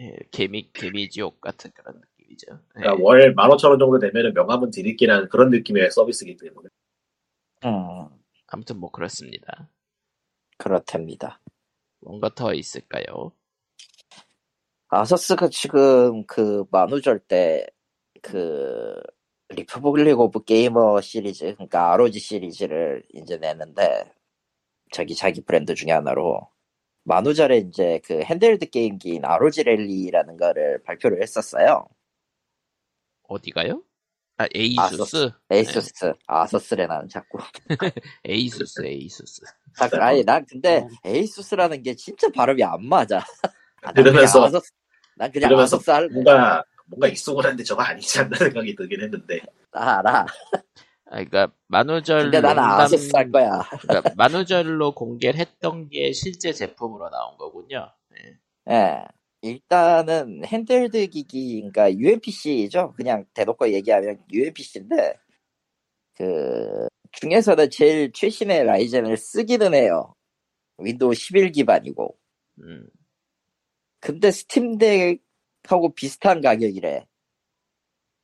예, 개미 개미 지옥 같은 그런 느낌 이죠. 예. 그러니까 월 15,000원 정도 되면은 명함은 드릴게라는 그런 느낌의 서비스이기 때문에. 음, 아무튼 뭐 그렇습니다. 그렇답니다. 뭔가 더 있을까요? 아서스가 지금 그 만우절 때 그 Republic of Gamers 시리즈 그러니까 ROG 시리즈를 이제 내는데 저기 자기 브랜드 중에 하나로 만우절에 이제 그 handheld 게임기인 ROG Ally라는 거를 발표를 했었어요. 어디가요? 아 에이수스. 에이수스 아서스래 나는 자꾸. 에이수스 에이수스. 아, 아니 난 근데 에이수스라는 게 진짜 발음이 안 맞아. 아, 난 들으면서- 그냥 아서스, 난 그냥 들으면서 아서스 할래. 뭔가 뭔가 익숙한데 저거 아니지 않나 생각이 들긴 했는데. 나 알아. 아, 그러니까 만우절 근데 농담- 아서스 할 거야. 그러니까 만우절로 공개를 했던 게 실제 제품으로 나온 거군요. 예. 예. 일단은 handheld 기기, 그러니까 UMPC죠. 그냥 대놓고 얘기하면 UMPC인데 그 중에서는 제일 최신의 라이젠을 쓰기는 해요. 윈도우 11 기반이고. 음, 근데 스팀덱하고 비슷한 가격이래.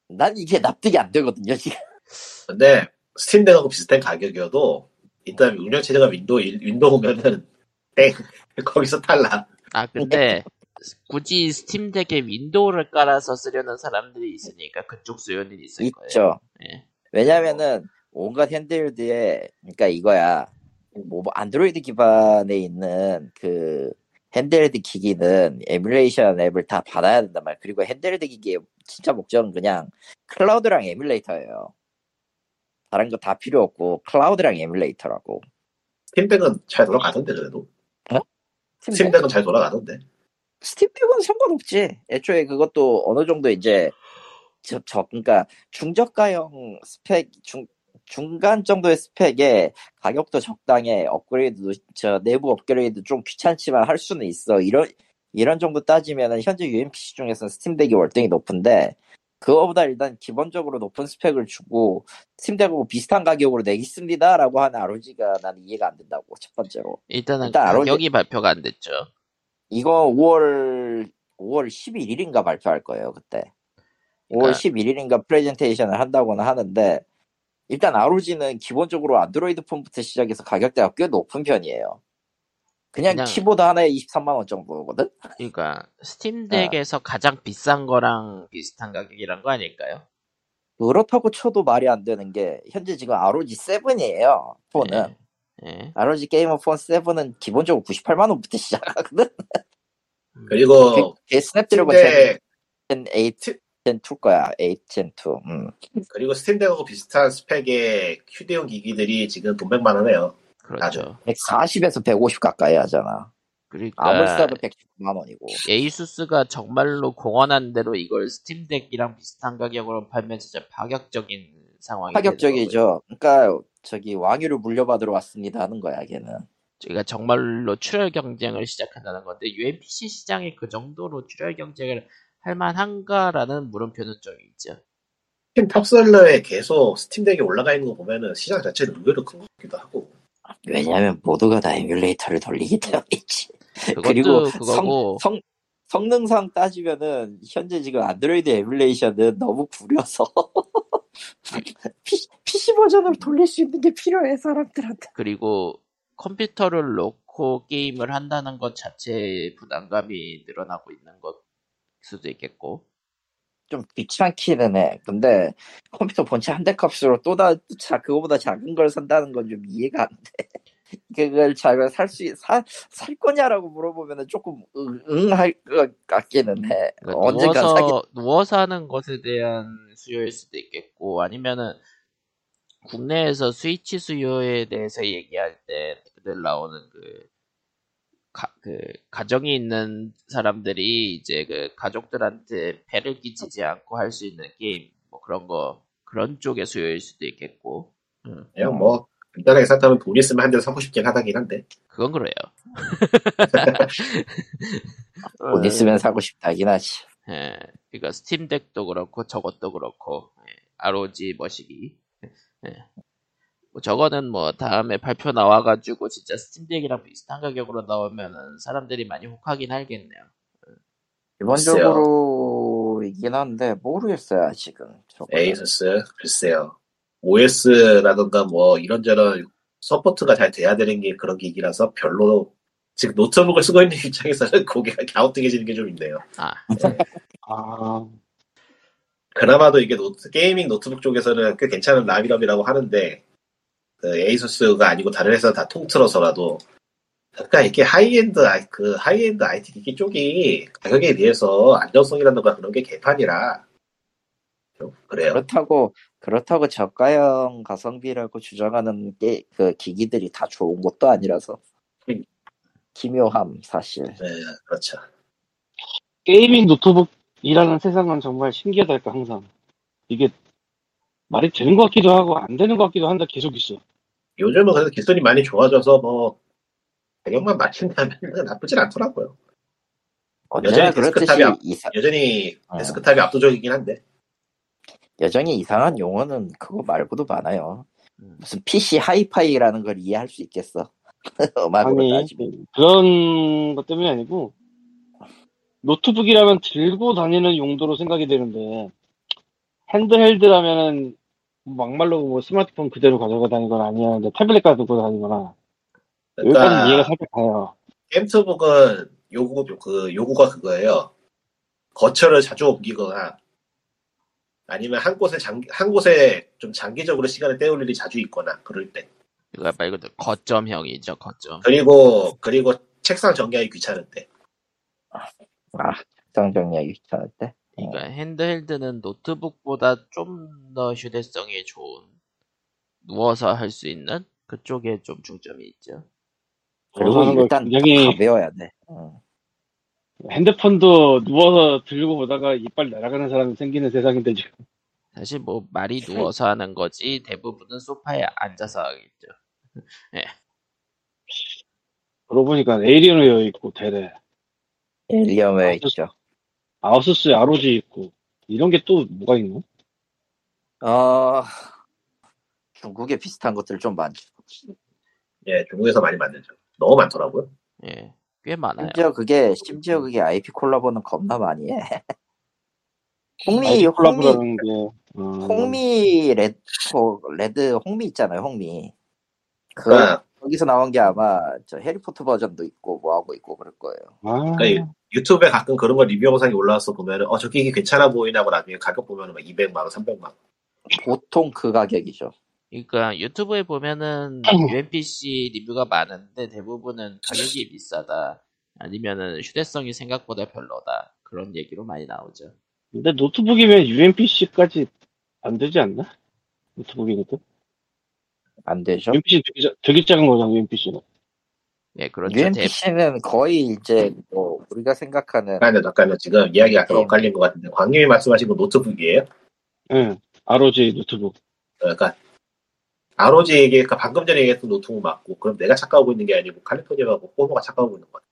난 이게 납득이 안 되거든요, 지금. 근데 스팀덱하고 비슷한 가격이어도 일단 운영체제가 윈도우 일- 윈도우면은 땡 거기서 탈락. 아 근데 굳이 스팀덱에 윈도우를 깔아서 쓰려는 사람들이 있으니까 그쪽 수요는 있을 거예요. 있죠. 예. 왜냐면은 온갖 handheld에 그러니까 이거야 뭐 안드로이드 기반에 있는 그 handheld 기기는 에뮬레이션 앱을 다 받아야 된단 말이야 그리고 handheld 기기의 진짜 목적은 그냥 클라우드랑 에뮬레이터예요 다른 거 다 필요 없고 클라우드랑 에뮬레이터라고 스팀덱은 잘 돌아가던데 그래도. 스팀덱? 스팀덱은 잘 돌아가던데. 스팀덱은 상관없지. 애초에 그것도 어느 정도 이제 저, 저 그러니까 중저가형 스펙 중 중간 정도의 스펙에 가격도 적당해. 업그레이드도 저 내부 업그레이드 좀 귀찮지만 할 수는 있어. 이런 이런 정도 따지면은 현재 UMPC 중에서는 스팀덱이 월등히 높은데 그거보다 일단 기본적으로 높은 스펙을 주고 스팀덱하고 비슷한 가격으로 내겠습니다라고 하는 ROG가 난 이해가 안 된다고 첫 번째로. 일단은 일단 ROG 가격이 발표가 안 됐죠. 이거 5월 5월 11일인가 발표할 거예요 그때. 5월 그러니까- 11일인가 프레젠테이션을 한다고는 하는데 일단 ROG는 기본적으로 안드로이드 폰부터 시작해서 가격대가 꽤 높은 편이에요. 그냥, 그냥- 키보드 하나에 23만 원 정도거든? 그러니까 스팀덱에서 가장 비싼 거랑 비슷한 가격이란 거 아닐까요? 그렇다고 쳐도 말이 안 되는 게 현재 지금 ROG 7이에요 폰은 예. ROG 게이머 폰 7은 기본적으로 98만 원부터 시작하거든 음, 그리고 그게 스냅드래곤 스팀덱 Gen 8, Gen 2 거야 8, Gen 2 음. 그리고 스팀덱하고 비슷한 스펙의 휴대용 기기들이 지금 돈 100만 원 해요. 그렇죠. 140에서 150 가까이 하잖아 그러니까 아무리 싸도 119만 원이고. 에이수스가 정말로 공언한 대로 이걸 스팀덱이랑 비슷한 가격으로 팔면 진짜 파격적인 상황이 파격적이죠. 그러니까 저기 왕위를 물려받으러 왔습니다 하는 거야, 걔는. 저희가 정말로 출혈 경쟁을 시작한다는 건데 UMPC 시장이 그 정도로 출혈 경쟁을 할 만한가라는 물음표는 좀 있죠. 스팀 top seller에 계속 스팀덱이 올라가 있는 거 보면은 시장 자체는 의외로 큰 것 같기도 하고. 왜냐면 모두가 다 에뮬레이터를 돌리기 때문이지. 그리고 그거고 성, 성, 성능상 따지면은 현재 지금 안드로이드 에뮬레이션은 너무 구려서 PC, PC 버전으로 돌릴 수 있는 게 필요해 사람들한테. 그리고 컴퓨터를 놓고 게임을 한다는 것 자체에 부담감이 늘어나고 있는 것 수도 있겠고. 좀 귀찮기는 해. 근데 컴퓨터 본체 한 대 값으로 또다 자 그거보다 작은 걸 산다는 건 좀 이해가 안 돼. 그걸 잘살수살 거냐라고 물어보면은 조금 응, 응할 것 같기는 해. 그러니까 언젠간 사기 누워서 누워서 하는 것에 대한 수요일 수도 있겠고 아니면은 국내에서 스위치 수요에 대해서 얘기할 때 늘 나오는 그, 가, 그 가정이 있는 사람들이 이제 그 가족들한테 폐를 끼치지 않고 할 수 있는 게임 뭐 그런 거 그런 쪽의 수요일 수도 있겠고 음, 그냥 뭐 간단하게 생각하면 돈 있으면 한 대 사고 싶긴 하다긴 한데 그건 그래요. 돈 있으면 사고 싶다긴 하지. 예, 그러니까 스팀덱도 그렇고 저것도 그렇고 예, ROG 머시기 예. 뭐 저거는 뭐 다음에 발표 나와가지고 진짜 스팀덱이랑 비슷한 가격으로 나오면은 사람들이 많이 혹하긴 하겠네요. 기본적으로 이긴 한데 모르겠어요 아직은. 저거는. 에이수스 글쎄요 OS라던가 뭐 이런저런 서포트가 잘 돼야 되는 게 그런 기기라서 별로 지금 노트북을 쓰고 있는 입장에서는 고개가 갸우뚱해지는 게 좀 있네요. 아, 아, 그나마도 이게 노트, gaming 노트북 쪽에서는 꽤 괜찮은 라인업이라고 하는데 그 에이수스가 아니고 다른 회사 다 통틀어서라도 약간 이게 하이엔드 아이- 그 하이엔드 IT 기기 쪽이 가격에 비해서 안정성이라든가 그런 게 개판이라 좀 그래요. 그렇다고 그렇다고 저가형 가성비라고 주장하는 게, 그 기기들이 다 좋은 것도 아니라서 음. 기묘함 사실. 네, 그렇죠. gaming 노트북이라는 세상은 정말 신기하달까, 항상. 이게 말이 되는 것 같기도 하고, 안 되는 것 같기도 한데 계속 있어. 요즘은 그래도 기술이 많이 좋아져서 뭐 가격만 맞춘다면 나쁘진 않더라고요. 여전히 데스크탑이 앞- 이사, 여전히 어. 데스크탑이 압도적이긴 한데 여전히 이상한 용어는 그거 말고도 많아요. 음. 무슨 PC 하이파이라는 걸 이해할 수 있겠어. 음악으로 아니, 따지면. 그런 것 때문이 아니고, 노트북이라면 들고 다니는 용도로 생각이 되는데, 핸드헬드라면은, 막말로 뭐 스마트폰 그대로 가져가 다니건 아니야. 근데 태블릿 가지고 다니거나, 여기까지 이해가 그러니까 살짝 가요. 겜투북은 요구 그 요구가 그거예요. 거처를 자주 옮기거나 아니면 한 곳에 장, 한 곳에 좀 장기적으로 시간을 때울 일이 자주 있거나 그럴 때 이거 말 그대로 거점형이죠, 거점. 그리고 그리고 책상 정리하기 귀찮을 때 아, 정정리하기 귀찮을 때. 그러니까 핸드헬드는 노트북보다 좀 더 휴대성이 좋은 누워서 할 수 있는 그쪽에 좀 중점이 있죠. 그리고 일단 굉장히- 가벼워야 돼. 어. 핸드폰도 누워서 들고 보다가 이빨 날아가는 사람이 생기는 세상인데, 지금. 사실 뭐 말이 누워서 하는 거지 대부분은 소파에 앉아서 하겠죠. 그러고 보니까 에이리언웨어 있고, 델에. 엘리엄에 아, 있죠. 아수스 ROG 있고, 이런 게 또 뭐가 있나? 어, 중국에 비슷한 것들 좀 많죠. 예 중국에서 많이 만들죠. 너무 많더라고요. 예, 꽤 많아요. 심지어 그게 심지어 그게 IP 콜라보는 겁나 많이 해. 홍미 홍미 게, 어, 홍미 레드 어, 레드 홍미 있잖아요. 홍미. 그 그러니까, 거기서 나온 게 아마 저 해리포터 버전도 있고 뭐 하고 있고 그럴 거예요. 아, 그러니까 유튜브에 가끔 그런 거 리뷰 영상이 올라와서 보면은 어 저기 이게 괜찮아 보이나고 나중에 가격 보면은 막 200만 원, 300만 원. 보통 그 가격이죠. 그러니까 유튜브에 보면은 UMPC 리뷰가 많은데 대부분은 가격이 비싸다. 아니면은 휴대성이 생각보다 별로다. 그런 얘기로 많이 나오죠. 근데 노트북이면 UMPC까지 안 되지 않나? 노트북이니까. 안 되죠. UMPC 되게, 자- 되게 작은 거잖아, UMPC는. 예, 그렇죠. 대, UMPC는 거의 이제 뭐 우리가 생각하는 잠깐요, 잠깐요. 지금 이야기 약간. 엇갈린 것 같은데 광님이 말씀하신 거 노트북이에요? 응. ROG 노트북. 그러니까 ROG 얘기, 그러니까 방금 전에 얘기했던 노트북 맞고 그럼 내가 착각하고 있는 게 아니고 칼리포니아하고 호모가 착각하고 있는 거야.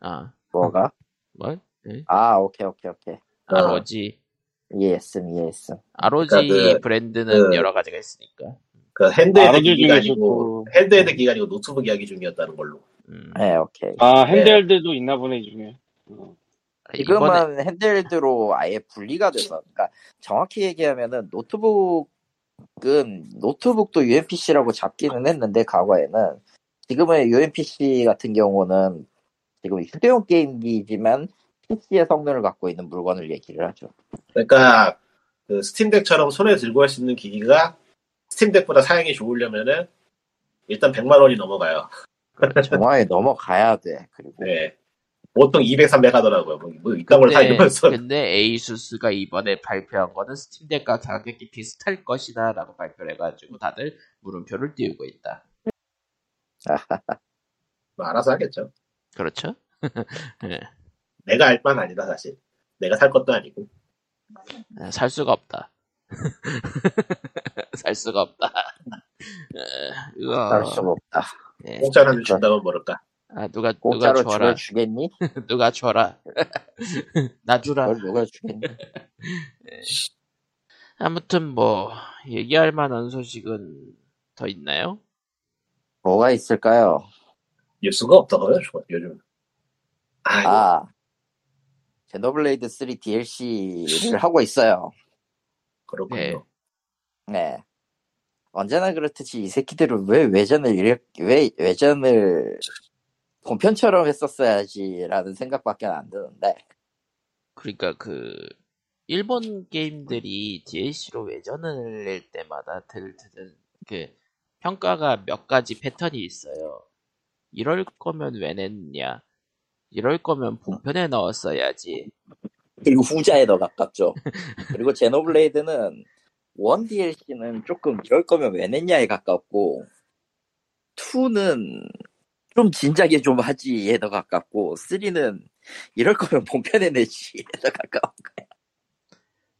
아, 뭐가? 뭐? 예? 아 오케이 오케이 오케이 ROG. 이해했음 이해했음. ROG 그러니까 그- 브랜드는 그- 여러 가지가 있으니까. 그 handheld 기기가 아니고 handheld 기기가 아니고 노트북 이야기 중이었다는 걸로. 음. 네 오케이. 아, handheld도 있나 보네, 이 중에. 어. 지금은 이번에 handheld로 아예 분리가 돼서, 그러니까 정확히 얘기하면은 노트북 은 노트북도 UMPC라고 잡기는 했는데 과거에는 지금의 UMPC 같은 경우는 지금 휴대용 게임기지만 PC의 성능을 갖고 있는 물건을 얘기를 하죠. 그러니까 그 Steam Deck처럼 손에 들고 할 수 있는 기기가 Steam Deck보다 사양이 좋으려면은 일단 100만 원이 넘어가요. 정화에 넘어가야 돼. 그리고 네. 보통 200, 300 하더라고요. 뭐, 뭐 이딴 걸다 근데, ASUS가 이번에 발표한 거는 Steam Deck과 가격이 비슷할 것이다 라고 발표를 해가지고 다들 물음표를 띄우고 있다. 뭐 알아서 하겠죠. 그렇죠? 예. 내가 알 바는 아니다, 사실. 내가 살 것도 아니고. 아, 살 수가 없다. 살 수가 없다. 에, 이거, 할 수가 없다. 예. 공짜로 한줄 준다면 모를까. 아, 누가, 누가 공짜로 줘라. 줄여주겠니? 누가 줘라. 나 주라. 그걸 누가 주겠니? 아무튼 뭐, 얘기할 만한 소식은 더 있나요? 뭐가 있을까요? 뉴스가 없더라고요, 저- 요즘. 아, 아, 제노블레이드 3 DLC를 하고 있어요. 그렇군요. 네. 네. 언제나 그렇듯이 이 새끼들은 왜 외전을 이렇게, 왜 외전을 본편처럼 했었어야지라는 생각밖에 안 드는데. 그러니까 그, 일본 게임들이 DLC로 외전을 낼 때마다 들, 들, 그, 평가가 몇 가지 패턴이 있어요. 이럴 거면 왜 냈냐? 이럴 거면 본편에 넣었어야지. 그리고 후자에 더 가깝죠. 그리고 제노블레이드는 원 DLC는 조금 이럴 거면 왜 냈냐에 가깝고 2는 좀 진작에 좀 하지에 더 가깝고 3는 이럴 거면 본편에 내지에 더 가까워.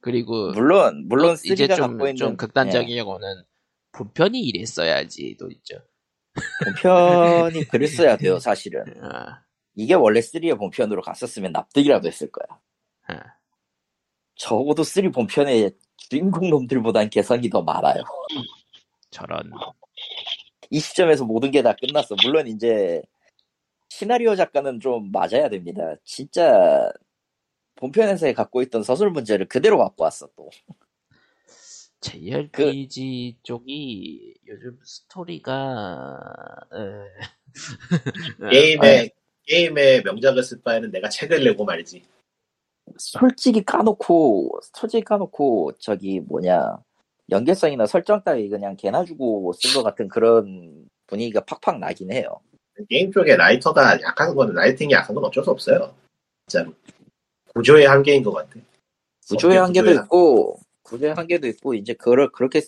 그리고, 물론 물론 또 이제 3가 좀, 갖고 있는 좀 극단적인 경우는 본편이 이랬어야지도 있죠. 예, 본편이 그랬어야 돼요 사실은. 아, 이게 원래 3의 본편으로 갔었으면 납득이라도 했을 거야. 아. 적어도 3 본편의 주인공 놈들보단 개성이 더 많아요. 저런. 이 시점에서 모든 게 다 끝났어. 물론 이제 시나리오 작가는 좀 맞아야 됩니다. 진짜 본편에서 갖고 있던 서술 문제를 그대로 갖고 왔어 또. JRPG 쪽이 요즘 스토리가 에, 게임에, 게임에 명작을 쓸 바에는 내가 책을 내고 말이지. 솔직히 까놓고 솔직히 까놓고 저기 뭐냐 연계성이나 설정 따위 그냥 개나 주고 쓴 것 같은 그런 분위기가 팍팍 나긴 해요. 게임 쪽에 writer가 약한 건, writing이 약한 건 어쩔 수 없어요. 진짜로. 구조의 한계인 것 같아. 구조의 한계도 구조의 있고 구조의 한계도 있고 이제 그걸 그렇게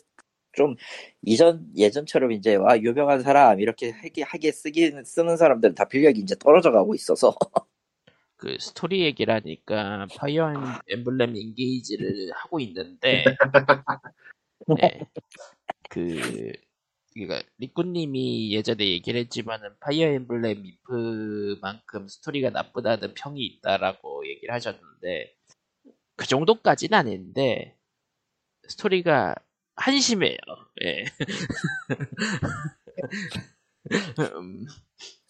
좀 이전 예전처럼 이제 와 유명한 사람 이렇게 하게 하게 쓰긴 쓰는 사람들은 다 필력이 이제 떨어져 가고 있어서 그 스토리 얘기를 하니까 Fire Emblem Engage를 하고 있는데 네. 그 그러니까 리꾸님이 예전에 얘기를 했지만은 Fire Emblem If만큼 스토리가 나쁘다는 평이 있다라고 얘기를 하셨는데 그 정도까지는 아닌데 스토리가 한심해요. 예. 음,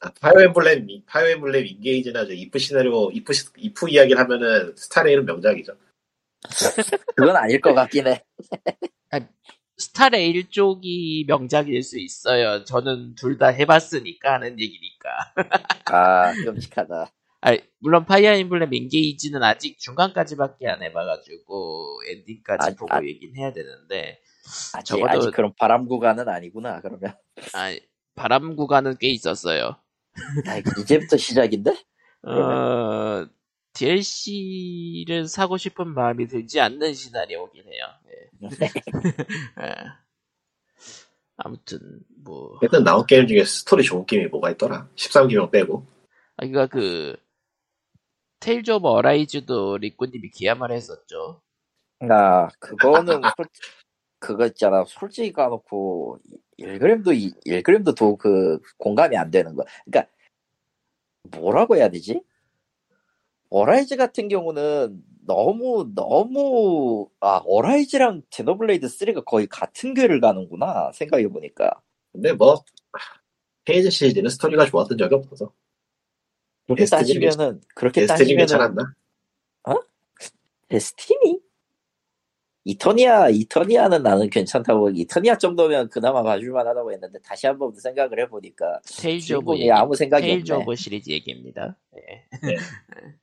아, Fire Emblem, 이- Fire Emblem Engage나 저 If 시나리오, If, 시- If 이야기를 하면은 Star Rail은 명작이죠. 그건 아닐 것 같긴 해. Star Rail 쪽이 명작일 수 있어요. 저는 둘 다 해봤으니까 하는 얘기니까. 아 끔찍하다. 아, 물론 Fire Emblem Engage는 아직 중간까지밖에 안 해봐가지고 엔딩까지 아, 보고 아. 얘긴 해야 되는데 아직 적어도- 아직 그런 바람 구간은 아니구나. 그러면 아, 바람 구간은 꽤 있었어요. 아, 이제부터 시작인데? 어, DLC를 사고 싶은 마음이 들지 않는 시나리오긴 해요. 예. 예. 아무튼 뭐 일단 나온 게임 중에 스토리 좋은 게임이 뭐가 있더라? 13기병 빼고. 아, 그니까 그, Tales of Arise도 리꾸님이 기야말 했었죠. 아 그거는 솔 그거 있잖아. 솔직히 까놓고 1g도 1g도 더그 공감이 안 되는 거. 그러니까 뭐라고 해야 되지? Arise 같은 경우는 너무 너무 아 Arise랑 Xenoblade 3가 거의 같은 궤를 가는구나 생각해 보니까 근데 뭐, 페이지 시리즈는 스토리가 좋았던 적이 없어서. 그렇게 Destiny 따지면은 그렇게 Destiny 따지면은 괜찮았나? Destiny? Eternia, Eternia는 나는 괜찮다고, Eternia 정도면 그나마 봐줄만 하다고 했는데, 다시 한 번 생각을 해보니까, Tales of 아무 생각이 Tales. of 시리즈 얘기입니다. 예.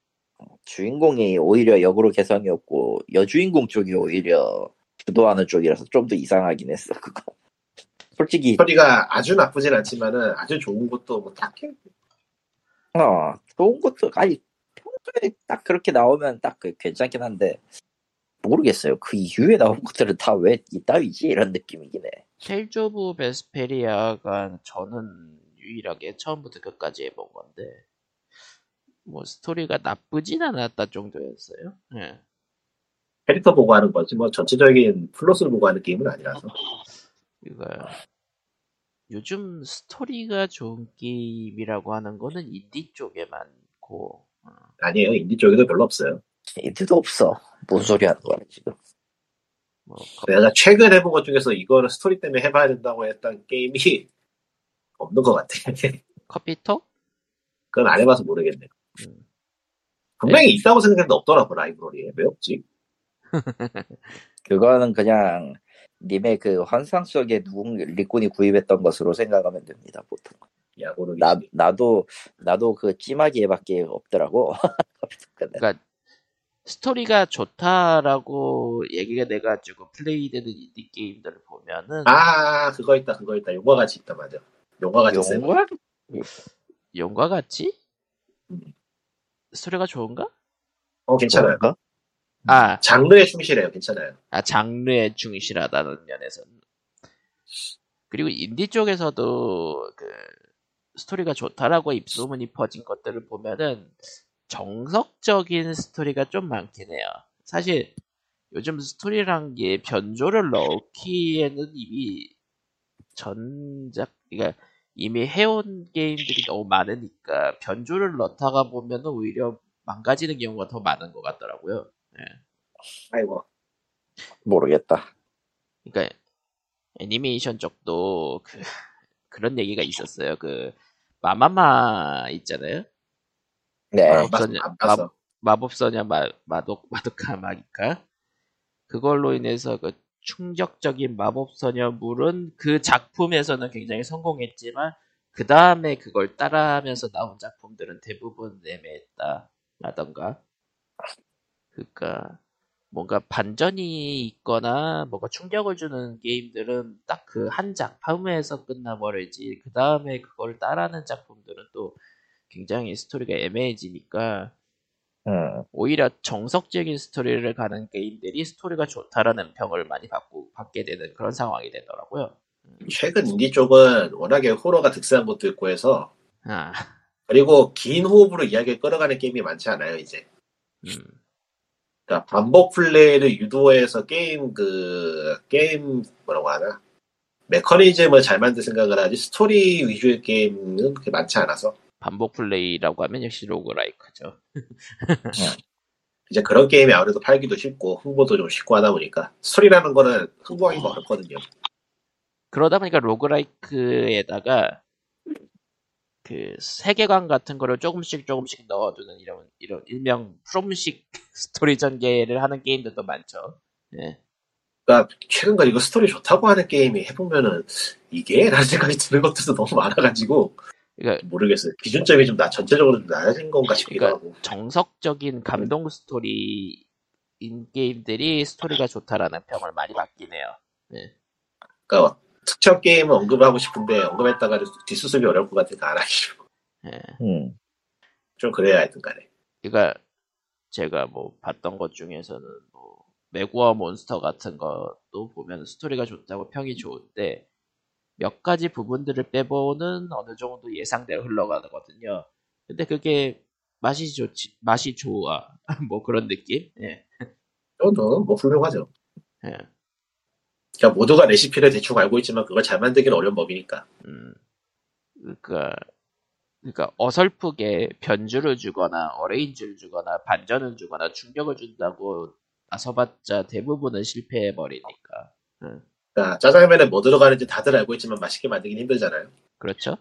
주인공이 오히려 역으로 개성이 없고, 여주인공 쪽이 오히려 주도하는 쪽이라서 좀 더 이상하긴 했어, 그거. 솔직히, 스토리가 아주 나쁘진 않지만은 아주 좋은 것도 뭐 딱히 어, 좋은 것도, 아니, 평소에 딱 그렇게 나오면 딱 그- 괜찮긴 한데, 모르겠어요. 그 이후에 나온 것들은 다 왜 이따위지? 이런 느낌이긴 해. of Vesperia가 저는 유일하게 처음부터 끝까지 해본 건데 뭐 스토리가 나쁘진 않았다 정도였어요. 예. 캐릭터 보고 하는 거지 뭐 전체적인 플롯을 보고 하는 게임은 아니라서 이거 요즘 스토리가 좋은 게임이라고 하는 거는 인디 쪽에 많고 어, 아니에요 인디 쪽에도 별로 없어요. 인디도 없어. 뭔 소리 하는 거야, 지금. 뭐 내가 최근 해본 것 중에서 이거는 스토리 때문에 해봐야 된다고 했던 게임이 없는 것 같아. 커피톡? 그건 안 해봐서 모르겠네. 음. 분명히 있다고 생각했는데 없더라고 라이브러리에 왜 없지? 그거는 그냥, 님의 그 환상 속에 누군 리꾼이 구입했던 것으로 생각하면 됩니다, 보통. 야구를 나, 나도, 나도 그 찜하기에밖에 없더라고. 근데 그러니까 스토리가 좋다라고 얘기가 돼가지고 플레이되는 인디 게임들을 보면은 아 그거 있다 그거 있다 용과 같이 있다 맞아. 용과 같이 세. 용과? 용과 같이 음. 스토리가 좋은가? 어 괜찮아요. 용과? 아, 장르에 충실해요. 괜찮아요. 아 장르에 충실하다는 면에서는 그리고 인디 쪽에서도 그 스토리가 좋다라고 입소문이 퍼진 것들을 보면은 정석적인 스토리가 좀 많긴 해요. 사실 요즘 스토리란 게 변조를 넣기에는 이미 전작, 그러니까 이미 해온 게임들이 너무 많으니까 변조를 넣다가 보면은 오히려 망가지는 경우가 더 많은 것 같더라고요. 아이고 모르겠다. 그러니까 애니메이션 쪽도 그 그런 얘기가 있었어요. 그 마마마 있잖아요. 네. 마법소녀. 마, 법소녀 마, 마독 마도카 마기카 그걸로 인해서 그 충격적인 마법소녀물은 그 작품에서는 굉장히 성공했지만 그 다음에 그걸 따라하면서 나온 작품들은 대부분 애매했다라던가. 그러니까 뭔가 반전이 있거나 뭔가 충격을 주는 게임들은 딱 그한 작품에서 끝나버리지 그 다음에 그걸 따라하는 작품들은 또 굉장히 스토리가 애매해지니까 음. 오히려 정석적인 스토리를 가는 게임들이 스토리가 좋다라는 평을 많이 받고 받게 되는 그런 상황이 되더라고요. 최근 인디 쪽은 워낙에 호러가 득세한 것도 있고 해서 아, 그리고 긴 호흡으로 이야기를 끌어가는 게임이 많지 않아요 이제. 음, 그러니까 반복 플레이를 유도해서 게임 그 게임 뭐라고 하나 메커니즘을 잘 만들 생각을 하지 스토리 위주의 게임은 그렇게 많지 않아서 반복 플레이라고 하면 역시 roguelike죠. 이제 그런 게임이 아무래도 팔기도 쉽고 홍보도 좀 쉽고 하다 보니까 스토리라는 거는 홍보하기가 어렵거든요. 그러다 보니까 roguelike에다가 그 세계관 같은 거를 조금씩 조금씩 넣어두는 이런 이런 일명 From식 스토리 전개를 하는 게임들도 많죠. 예. 그러니까 최근 거 이거 스토리 좋다고 하는 게임이 해보면은 이게 라는 생각이 드는 것들도 너무 많아가지고 그러니까 모르겠어요. 기준점이 좀 나, 전체적으로 좀 낮아진 건가 싶기도 그러니까 하고. 정석적인 감동 스토리인 게임들이 스토리가 좋다라는 평을 많이 받긴 해요. 그러니까 특정 게임을 언급하고 싶은데 언급했다가 뒷수습이 어려울 것 같으니까 안 하기 싫고. 예. 음. 좀 그래야 하여튼 간에. 그러니까 제가 뭐 봤던 것 중에서는 뭐 메구어 몬스터 같은 것도 보면 스토리가 좋다고 평이 좋은데 몇 가지 부분들을 빼보는 어느 정도 예상대로 흘러가거든요. 근데 그게 맛이 좋지 맛이 좋아 뭐 그런 느낌? 예. 정도는 뭐 훌륭하죠. 예. 그러니까 모두가 레시피를 대충 알고 있지만 그걸 잘 만들기는 어려운 법이니까. 음. 그러니까 그러니까 어설프게 변주를 주거나 어레인지를 주거나 반전을 주거나 충격을 준다고 나서봤자 대부분은 실패해 버리니까. 그러니까 짜장면에 뭐 들어가는지 다들 알고 있지만 맛있게 만들긴 힘들잖아요. 그렇죠?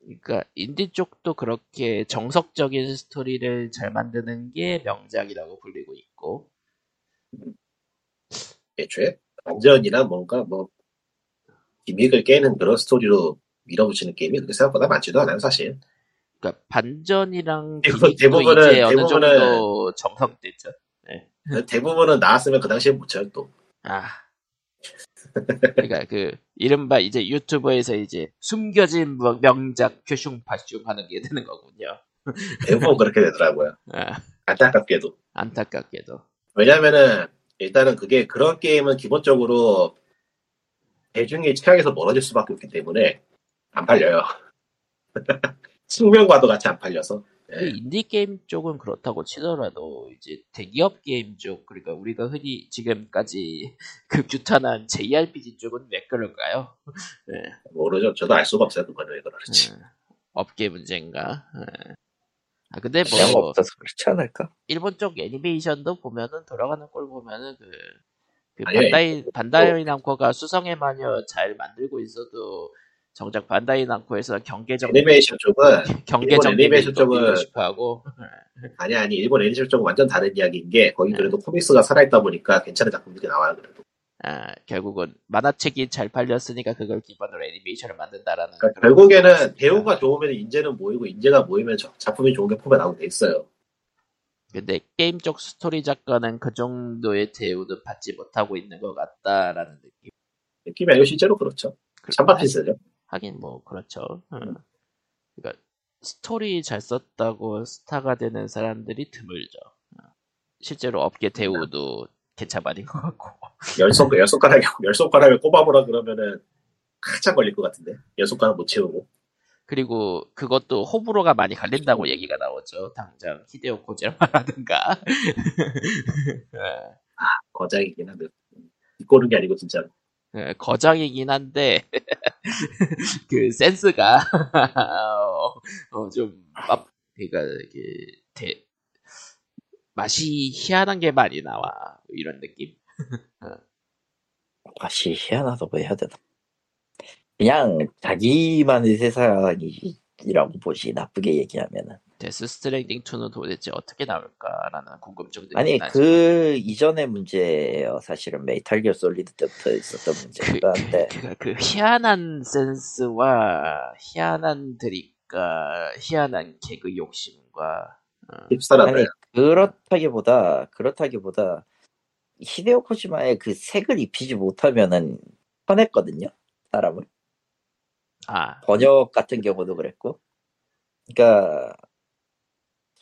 그러니까 인디 쪽도 그렇게 정석적인 스토리를 잘 만드는 게 명작이라고 불리고 있고 애초에 반전이나 뭔가 뭐 기믹을 깨는 그런 스토리로 밀어붙이는 게임이 그렇게 생각보다 많지도 않아요 사실 그러니까 반전이랑 대부분- 기믹도 대부분은- 이제 어느 대부분은- 정도 정성됐죠. 대부분은 나왔으면 그 당시에 묻혀요 또 아. 그러니까 그 이른바 이제 유튜버에서 이제 숨겨진 뭐 명작 표슝파슝 하는 게 되는 거군요. 대부분 그렇게 되더라고요. 아, 안타깝게도. 안타깝게도. 왜냐면은 일단은 그게 그런 게임은 기본적으로 대중의 취향에서 멀어질 수밖에 없기 때문에 안 팔려요. 숙명과도 같이 안 팔려서 그 인디 게임 쪽은 그렇다고 치더라도 이제 대기업 게임 쪽 그러니까 우리가 흔히 지금까지 그 규탄한 JRPG 쪽은 왜 그럴까요? 네, 모르죠 저도 알 수가 없어요 그거는 왜 그러는지 네. 업계 문제인가? 네. 아 근데 뭐 없어서 그렇지 않을까? 일본 쪽 애니메이션도 보면은 돌아가는 걸 보면은 그, 그 반다이 반다이 남코가 수성의 마녀 잘 만들고 있어도 정작 반다이 남코에서 경계적 애니메이션 쪽은 경계적 애니메이션 도 쪽은- 싶어하고 아니 아니 일본 애니메이션 쪽은 완전 다른 이야기인 게 거기 네. 그래도 코믹스가 살아있다 보니까 괜찮은 작품들이 나와요 그래도 아, 결국은 만화책이 잘 팔렸으니까 그걸 기반으로 애니메이션을 만든다라는 그러니까 결국에는. 배우가 좋으면 인재는 모이고 인재가 모이면 저- 작품이 좋은 게 폼에 나오게 돼 있어요 근데 게임 쪽 스토리 작가는 그 정도의 대우도 받지 못하고 있는 것 같다라는 느낌. 느낌이 아니고 실제로 그렇죠 찬밥 신세죠 하긴 뭐 그렇죠. 응. 음. 그러니까 스토리 잘 썼다고 스타가 되는 사람들이 드물죠. 어. 실제로 업계 대우도 개참 아닌 것 같고. 열 손, 열 손가락에, 열 손가락에 꼽아보라 그러면은 한참 걸릴 것 같은데. 열 손가락 못 채우고. 그리고 그것도 호불호가 많이 갈린다고 얘기가 나오죠. 당장 히데오 코지마라든가. 예. 거장이긴 한데. 이꼬는 게 아니고, 진짜. 예, 거장이긴 한데 그 센스가 어, 어, 좀 맛, 그러니까 이게 대, 맛이 희한한 게 많이 나와 이런 느낌. 맛이 희한하다고 해야 되나? 그냥 자기만의 세상이라고 보지 나쁘게 얘기하면은 데스 스트랜딩 2는 도대체 어떻게 나올까라는 궁금증들이 아니 나지. 그 이전의 문제예요. 사실은 메탈 기어 솔리드 때부터 있었던 그, 문제가 한데 그, 그 희한한 센스와 희한한 드립과 희한한 개그 욕심과 어. 아니 그렇다기보다 그렇다기보다 히데오 코지마의 그 색을 입히지 못하면은 편했거든요 사람을. 아. 번역 같은 경우도 그랬고. 그러니까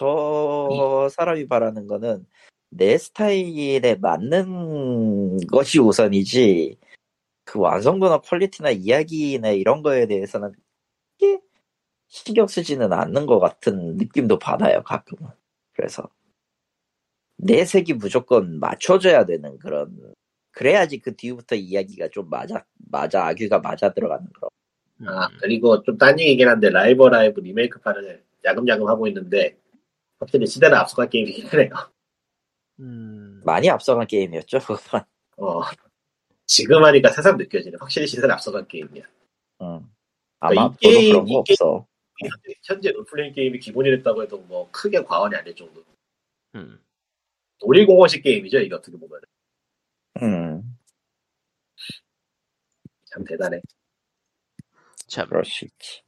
저 사람이 바라는 거는 내 스타일에 맞는 것이 우선이지 그 완성도나 퀄리티나 이야기나 이런 거에 대해서는 크게 신경 쓰지는 않는 것 같은 느낌도 받아요 가끔은. 그래서 내 색이 무조건 맞춰져야 되는 그런 그래야지 그 뒤부터 이야기가 좀 맞아 맞아 아귀가 맞아 들어가는 그런 아, 그리고 좀 딴 얘기긴 한데, 라이버 라이브 리메이크판을 야금야금 하고 있는데, 확실히 시대를 앞서간 게임이긴 하네요. 음, 많이 앞서간 게임이었죠 그건 어. 지금 하니까 새삼 느껴지네. 확실히 시대를 앞서간 게임이야. 응. 아마 그러니까 이 게임- 그런 거이 없어. 현재- 현재 롤플레잉 게임이 기본이 됐다고 해도 뭐 크게 과언이 아닐 정도. 음. 놀이공원식 게임이죠, 이게 어떻게 보면. 음, 참 대단해. 참 있지.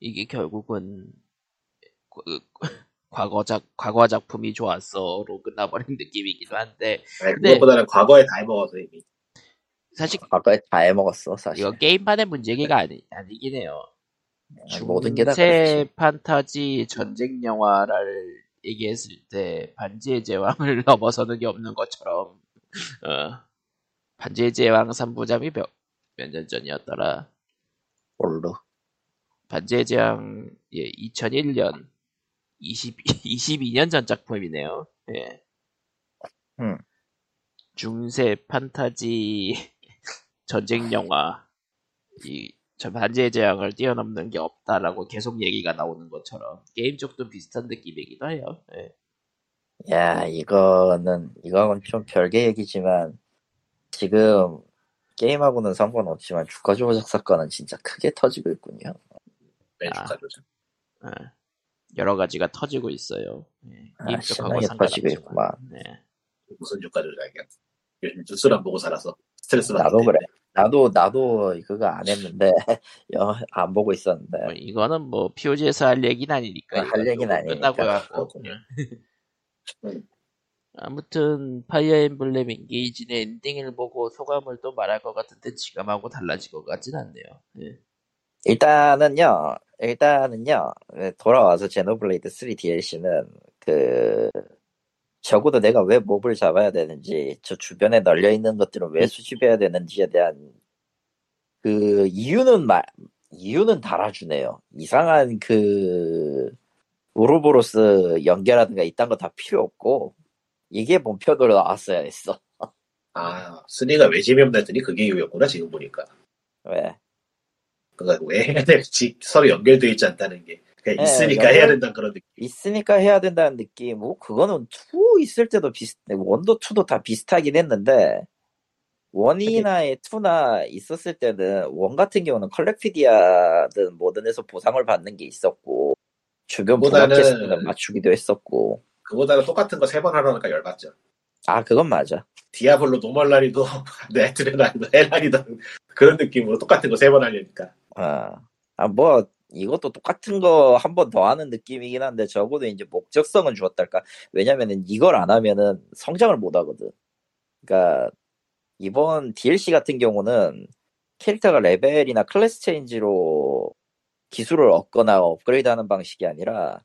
이게 결국은 그- 과거작 과거 작품이 좋았어로 끝나버린 느낌이기도 한데 아니, 그것보다는 과거에 다 해먹어서 이미. 사실 아까 다 해먹었어 사실. 이거 게임판의 문제기가 아니, 아니긴 해요. 모든 게다 중세 그렇지. 판타지 전쟁 영화를 얘기했을 때 반지의 제왕을 넘어서는 게 없는 것처럼 어, 반지의 제왕 3부작이 몇 년 전이었더라. 뭘로? 반지의 제왕 예, 2001년 20, 22년 전 작품이네요. 예. 음. 중세 판타지 전쟁 영화 이저 반지의 제왕을 뛰어넘는 게 없다라고 계속 얘기가 나오는 것처럼 게임 쪽도 비슷한 느낌이기도 해요. 예. 야 이거는 이건 좀 별개 얘기지만 지금 게임하고는 상관없지만 주가 조작 사건은 진짜 크게 터지고 있군요. 네, 아. 축하드죠. 예. 여러 가지가 터지고 있어요. 예. 아, 신나게 터지고. 있구만. 네. 무슨 주가 조작이야. 요즘 뉴스를 안 보고 살아서 스트레스 받는 나도 그래. 나도 나도 그거 안 했는데 여- 안 보고 있었는데 뭐 이거는 뭐 POG에서 할 얘기는 아니니까 어, 할 얘기는 끝나고 아니니까. 그렇군요. 음. 아무튼 파이어 엠블렘 인게이지의 엔딩을 보고 소감을 또 말할 것 같은데 지금하고 달라질 것 같진 않네요. 예. 일단은요 일단은요 네, 돌아와서 제노블레이드 3 DLC는 그 적어도 내가 왜 몹을 잡아야 되는지 저 주변에 널려 있는 것들은 왜 수집해야 되는지에 대한 그 이유는 말 이유는 달아주네요. 이상한 그 우르보로스 연계라든가 이딴 거 다 필요 없고 이게 본편으로 나왔어야 했어. 아, 3가 왜 재미없나 했더니 그게 이유였구나, 지금 보니까. 왜? 그니까 왜 해야 될지 서로 연결되어 있지 않다는 게. 그냥 네, 있으니까 연결- 해야 된다는 그런 느낌. 있으니까 해야 된다는 느낌. 뭐 그거는 2 있을 때도 비슷, 원도 2도 다 비슷하긴 했는데 원이나 2나 있었을 때는 원 같은 경우는 컬렉피디아든 뭐든 해서 보상을 받는 게 있었고 주변 브로캐스트는 맞추기도 했었고 그보다는 똑같은 거 세 번 하라니까 열받죠. 아 그건 맞아. 디아블로 normal 난이도 nightmare 난이도 hell 난이도 그런 느낌으로 똑같은 거 세 번 하려니까. 아 뭐 이것도 똑같은 거 한 번 더 하는 느낌이긴 한데 적어도 이제 목적성은 주었달까. 왜냐면은 이걸 안 하면은 성장을 못 하거든. 그러니까 이번 DLC 같은 경우는 캐릭터가 레벨이나 클래스 체인지로 기술을 얻거나 업그레이드 하는 방식이 아니라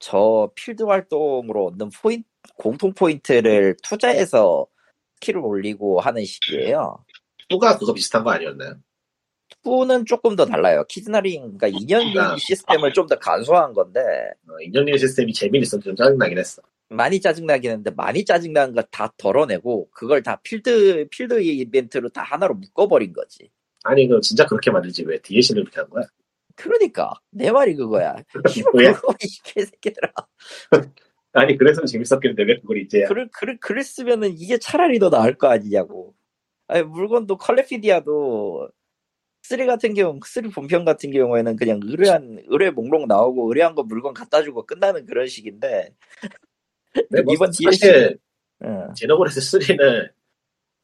저 필드 활동으로 얻는 포인 공통 포인트를 투자해서 스킬을 올리고 하는 식이에요. two가 그거 비슷한 거 아니었나요? 2는 조금 더 달라요. キズナ링, 그러니까 인연 아. 시스템을 좀 더 간소화한 건데 어, 인연링 시스템이 재미는 있어서 좀 짜증나긴 했어. 많이 짜증나긴 했는데 많이 짜증나는 거 다 덜어내고 그걸 다 필드 필드 이벤트로 다 하나로 묶어버린 거지. 아니, 그 진짜 그렇게 만들지 왜 DLC를 그렇게 한 거야? 그러니까 내 말이 그거야. 뭐야? 이 개새끼들아. 아니, 그래서 재밌었겠는데 왜 그걸 이제야. 그래, 그래, 그랬으면은 이게 차라리 더 나을 거 아니냐고. 아니, 물건도 컬레피디아도 3 같은 경우, 3 본편 같은 경우에는 그냥 의뢰한, 의뢰 목록 나오고 의뢰한 거 물건 갖다 주고 끝나는 그런 식인데, 근데 뭐 이번 사실 응. 제노블레스 3는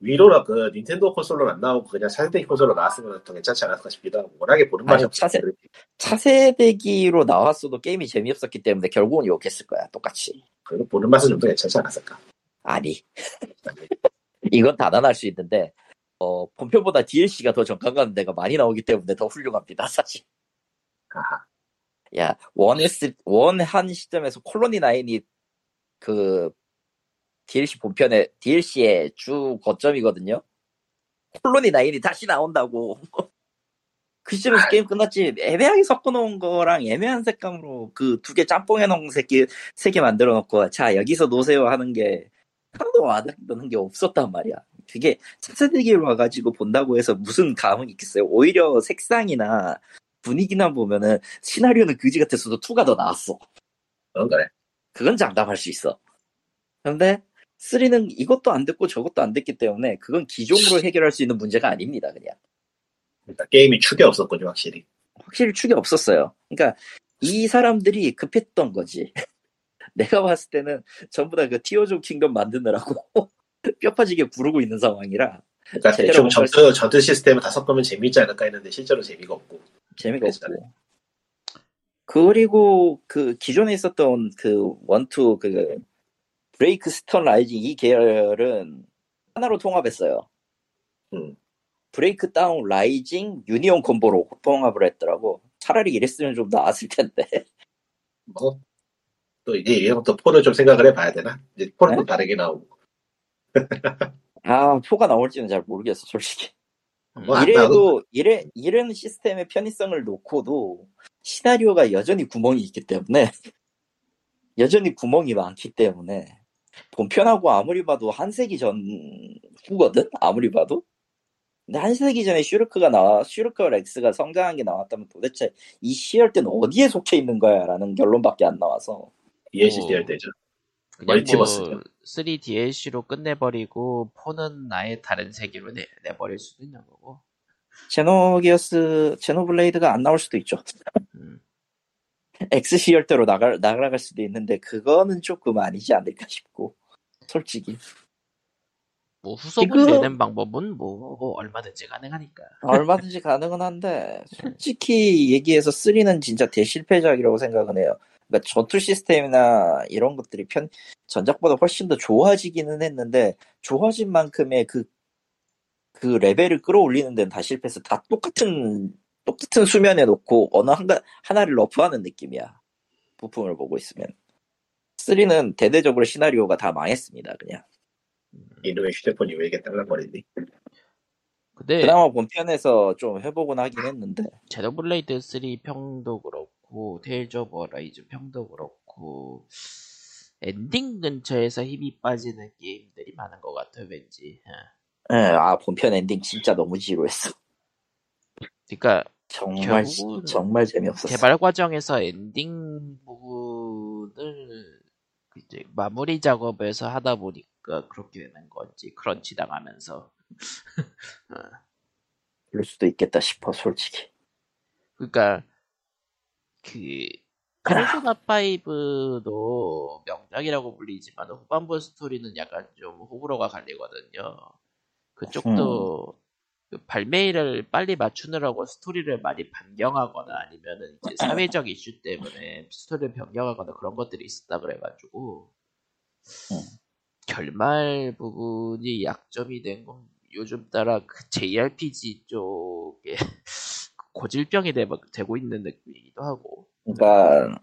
위로나 그 닌텐도 콘솔로 안 나오고 그냥 차세대 콘솔로 나왔으면 더 괜찮지 않았을까 싶기도 하고 워낙에 보는 맛이 없어. 차세- 차세대기로 나왔어도 게임이 재미없었기 때문에 결국은 욕했을 거야, 똑같이. 그래도 보는 맛은 좀 더 괜찮지 않았을까. 아니. 이건 단언할 수 있는데, 어, 본편보다 DLC가 더 정감 가는 데가 많이 나오기 때문에 더 훌륭합니다, 사실. 아하. 야, 원 S, 원한 시점에서 콜로니 9이 그, DLC 본편의, DLC의 주 거점이거든요? 콜로니 9이 다시 나온다고. 그 시점에서 게임 끝났지. 애매하게 섞어놓은 거랑 애매한 색감으로 그 두 개 짬뽕 해놓은 새끼, 세 개 만들어 놓고, 자, 여기서 놓으세요 하는 게, 하나도 와닿는 게 없었단 말이야. 그게 차세대기로 와가지고 본다고 해서 무슨 감흥이 있겠어요? 오히려 색상이나 분위기나 보면은 시나리오는 그지 같았어도 2가 더 나았어. 그런 거네. 그건 장담할 수 있어. 근데 3는 이것도 안 됐고 저것도 안 됐기 때문에 그건 기종으로 해결할 수 있는 문제가 아닙니다. 그냥 그러니까 게임이 축이 없었군요, 확실히. 확실히 축이 없었어요. 그러니까 이 사람들이 급했던 거지. 내가 봤을 때는 전부 다 그 티어조 킹덤 만드느라고 뼈 빠지게 구르고 있는 상황이라 그러니까 대충 뭔가 전투, 전투 시스템을 다 섞으면 재밌지 않을까 했는데 실제로 재미가 없고. 재미가 그랬잖아요. 없고. 그리고 그 기존에 있었던 그 one two 그 break down rising 이 계열은 하나로 통합했어요. 음. break down rising union combo로 통합을 했더라고. 차라리 이랬으면 좀 나았을 텐데. 뭐, 또 이제 이제부터 four를 좀 생각을 해봐야 되나? 이제 또 네? 다르게 나오고. 아, four가 나올지는 잘 모르겠어, 솔직히. 뭐, 이래도, 이래, 이런 시스템의 편의성을 놓고도 시나리오가 여전히 구멍이 있기 때문에, 여전히 구멍이 많기 때문에, 본편하고 아무리 봐도 한 세기 전 후거든? 아무리 봐도? 근데 한 세기 전에 슈르크가 나와, 슈르크와 렉스가 성장한 게 나왔다면 도대체 이 시절 때는 어디에 속해 있는 거야? 라는 결론밖에 안 나와서. 될 때죠. 그냥 멀티버스죠. 뭐 3 DLC로 끝내버리고 4는 아예 다른 세계로 내, 내버릴 수도 있는 거고. 제노기어스, 제노블레이드가 안 나올 수도 있죠. 음. X 시절대로 나가, 나가갈 수도 있는데, 그거는 조금 아니지 않을까 싶고, 솔직히. 뭐 후속을 지금- 내는 방법은 뭐, 뭐 얼마든지 가능하니까. 얼마든지 가능은 한데 솔직히 얘기해서 3는 진짜 대실패작이라고 생각은 해요. 그러니까 전투 시스템이나 이런 것들이 편 전작보다 훨씬 더 좋아지기는 했는데 좋아진 만큼의 그그 레벨을 끌어올리는 데는 다 실패해서 다 똑같은 똑같은 수준에 놓고 어느 한가, 하나를 nerf하는 느낌이야. 부품을 보고 있으면 3는 대대적으로 시나리오가 다 망했습니다. 그냥 이놈의 휴대폰이 왜 이렇게 딸랑거리니? 근데 그나마 본편에서 좀 회복은 하긴 했는데 제노블레이드 3 평도 그렇고 테일즈 오브 어라이즈 평도 그렇고 엔딩 근처에서 힘이 빠지는 게임들이 많은 것 같아요 왠지 예. 예, 아 본편 엔딩 진짜 너무 지루했어. 그러니까 정말 정말 재미없었어. 개발 과정에서 엔딩 부분을 이제 마무리 작업에서 하다 보니까 그렇게 되는 건지 crunch 당하면서 그럴 수도 있겠다 싶어 솔직히. 그러니까 그 페르소나 5도 명작이라고 불리지만 후반부 스토리는 약간 좀 호불호가 갈리거든요. 그쪽도 그 발매일을 빨리 맞추느라고 스토리를 많이 변경하거나 아니면은 이제 사회적 이슈 때문에 스토리를 변경하거나 그런 것들이 있었다 그래가지고 음. 결말 부분이 약점이 된 건 요즘 따라 그 JRPG 쪽에 고질병이 되, 되고 있는 느낌이기도 하고 그러니까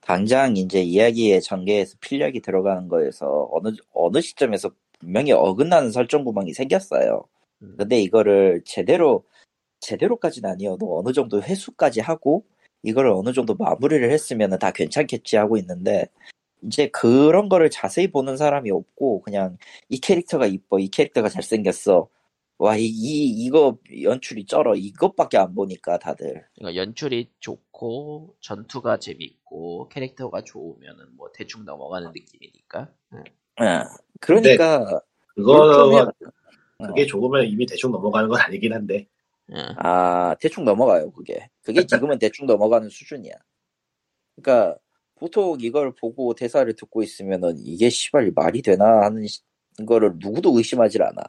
당장 이제 이야기의 전개에서 필력이 들어가는 거에서 어느 어느 시점에서 분명히 어긋나는 설정 구멍이 생겼어요. 음. 근데 이거를 제대로 제대로까지는 아니어도 어느 정도 회수까지 하고 이거를 어느 정도 마무리를 했으면 다 괜찮겠지 하고 있는데 이제 그런 거를 자세히 보는 사람이 없고 그냥 이 캐릭터가 이뻐 이 캐릭터가 잘생겼어 와이 이거 연출이 쩔어 이것밖에 안 보니까 다들 그러니까 연출이 좋고 전투가 재밌고 캐릭터가 좋으면은 뭐 대충 넘어가는 느낌이니까 응. 예. 그러니까 그거가 어. 그게 좋으면 이미 대충 넘어가는 건 아니긴 한데 응. 아, 대충 넘어가요, 그게. 그게 지금은 대충 넘어가는 수준이야. 그러니까, 보통 이걸 보고 대사를 듣고 있으면은, 이게 씨발 말이 되나 하는 시- 거를 누구도 의심하질 않아.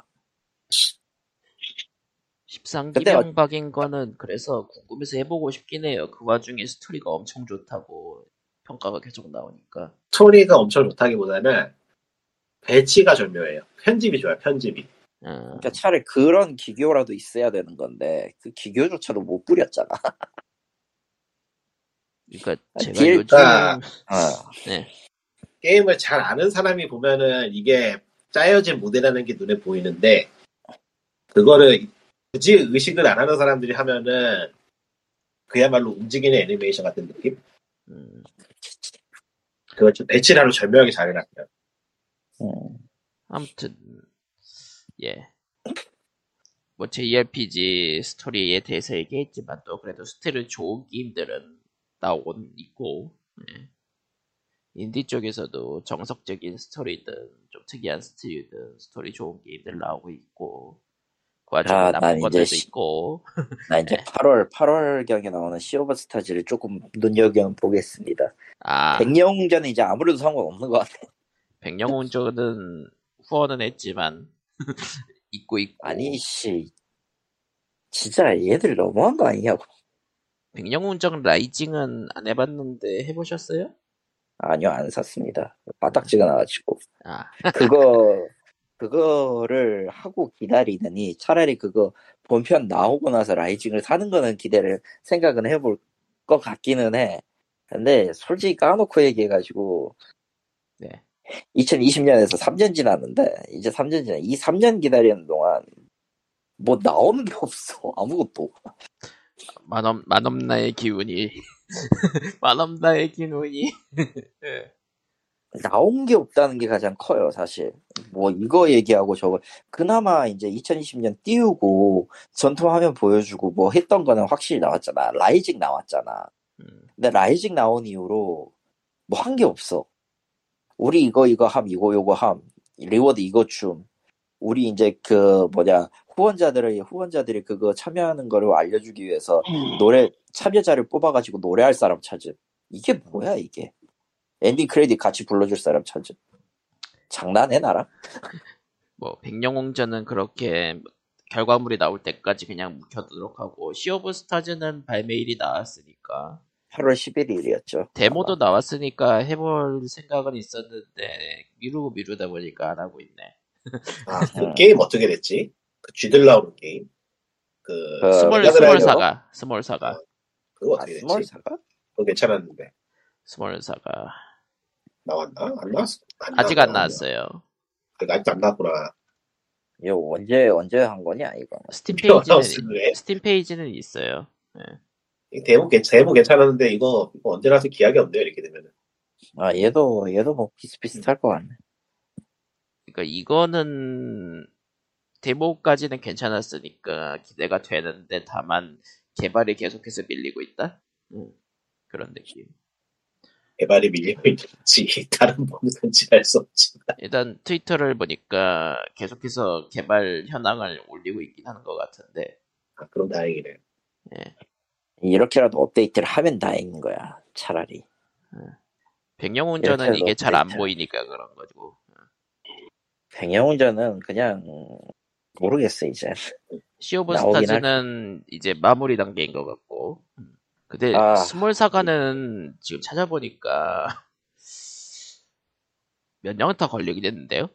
근데 어- 13기명박인 거는 그래서 궁금해서 해보고 싶긴 해요. 그 와중에 스토리가 엄청 좋다고 평가가 계속 나오니까. 스토리가 엄청 좋다기보다는 배치가 절묘해요. 편집이 좋아요. 편집이. 응. 그러니까 차라리 그런 기교라도 있어야 되는 건데, 그 기교조차도 못 부렸잖아. 그러니까 아, 제가 딜- 요즘 아. 어. 네. 게임을 잘 아는 사람이 보면은 이게 짜여진 모델이라는 게 눈에 보이는데 그거를 굳이 의식을 안 하는 사람들이 하면은 그야말로 움직이는 애니메이션 같은 느낌? 음, 그걸 좀 하루 절묘하게 잘 해놨어요. 음. 아무튼 예. 뭐 JRPG 스토리에 대해서 얘기했지만 또 그래도 스토리 좋은 게임들은 나오곤 있고 예. 인디 쪽에서도 정석적인 스토리든 좀 특이한 스토리든 스토리 좋은 게임들 나오고 있고 그 와중에 아, 나쁜 난 것들도 시- 있고 나 이제 8월, 8월 경에 나오는 시 오브 스타즈를 조금 눈여겨 보겠습니다. 아 백영웅전은 이제 아무래도 상관없는 것 같아. 백영웅전 쪽은 후원은 했지만 있고 있고 아니, 씨. 진짜 얘들 너무한 거 아니냐고. 백령훈 쪽 라이징은 안 해봤는데 해보셨어요? 아니요, 안 샀습니다. 바닥지가 나가지고. 아 그거, 그거를 하고 기다리느니 차라리 그거 본편 나오고 나서 라이징을 사는 거는 기대를, 생각은 해볼 것 같기는 해. 근데 솔직히 까놓고 얘기해가지고, 네. 2020년에서 3년 지났는데, 이제 3년 지나, 이 3년 기다리는 동안, 뭐 나오는 게 없어. 아무것도. 마넘 마넘나의 기운이 마넘나의 기운이 나온 게 없다는 게 가장 커요, 사실. 뭐, 이거 얘기하고 저거. 그나마 이제 2020년 띄우고, 전투 화면 보여주고, 뭐 했던 거는 확실히 나왔잖아. 라이징 나왔잖아. 음, 근데 라이징 나온 이후로, 뭐 한 게 없어. 우리 이거, 이거 함, 이거, 요거 함. reward 이거 줌. 우리 이제 그, 뭐냐, 후원자들의, 후원자들이 그거 참여하는 거를 알려주기 위해서 노래, 참여자를 뽑아가지고 노래할 사람 찾음. 이게 뭐야, 이게. 엔딩 크레딧 같이 불러줄 사람 찾음. 장난해, 나랑? 뭐 백영웅전은 그렇게 결과물이 나올 때까지 그냥 묵혀두도록 하고 시 오브 스타즈는 발매일이 나왔으니까 8월 11일이었죠. 데모도 나왔으니까 해볼 생각은 있었는데 미루고 미루다 보니까 안 하고 있네. 아, 그 음. 게임 어떻게 됐지? 그 쥐들 나오는 게임. 그, 그 스몰? 스몰 사가 스몰 사가 그거 아, 어떻게 됐지? 스몰 사가? 그거 괜찮았는데. 스몰 사가 나왔나? 안 나왔어. 아직 안 나왔어요. 그 아직도 안 나왔구나. 이거 언제 언제 한 거냐 이거? 스팀 페이지는? 스팀 페이지는 있어요. 이 데모, 괜- 데모 괜찮았는데 이거, 이거 언제 나서 기약이 없네요, 이렇게 되면은. 아 얘도 얘도 뭐 비슷비슷할 것 같네. 그러니까 이거는 데모까지는 괜찮았으니까 기대가 되는데 다만 개발이 계속해서 밀리고 있다. 음, 그런 느낌. 개발이 밀리고 있는지, 다른 뭐든지 알 수 없지만. 일단 트위터를 보니까 계속해서 개발 현황을 올리고 있긴 하는 것 같은데 아, 그럼 다행이네. 이렇게라도 업데이트를 하면 다행인 거야. 차라리. 백영웅전은 이렇게 이게 잘 안. 보이니까 그런 거고. 백영웅전은 그냥 모르겠어 이제. Sea of 나오긴 Stars는 이제 마무리 단계인 것 같고. 음. 근데 아. Small Saga는 지금 찾아보니까 몇 년은 더 걸리긴 했는데요.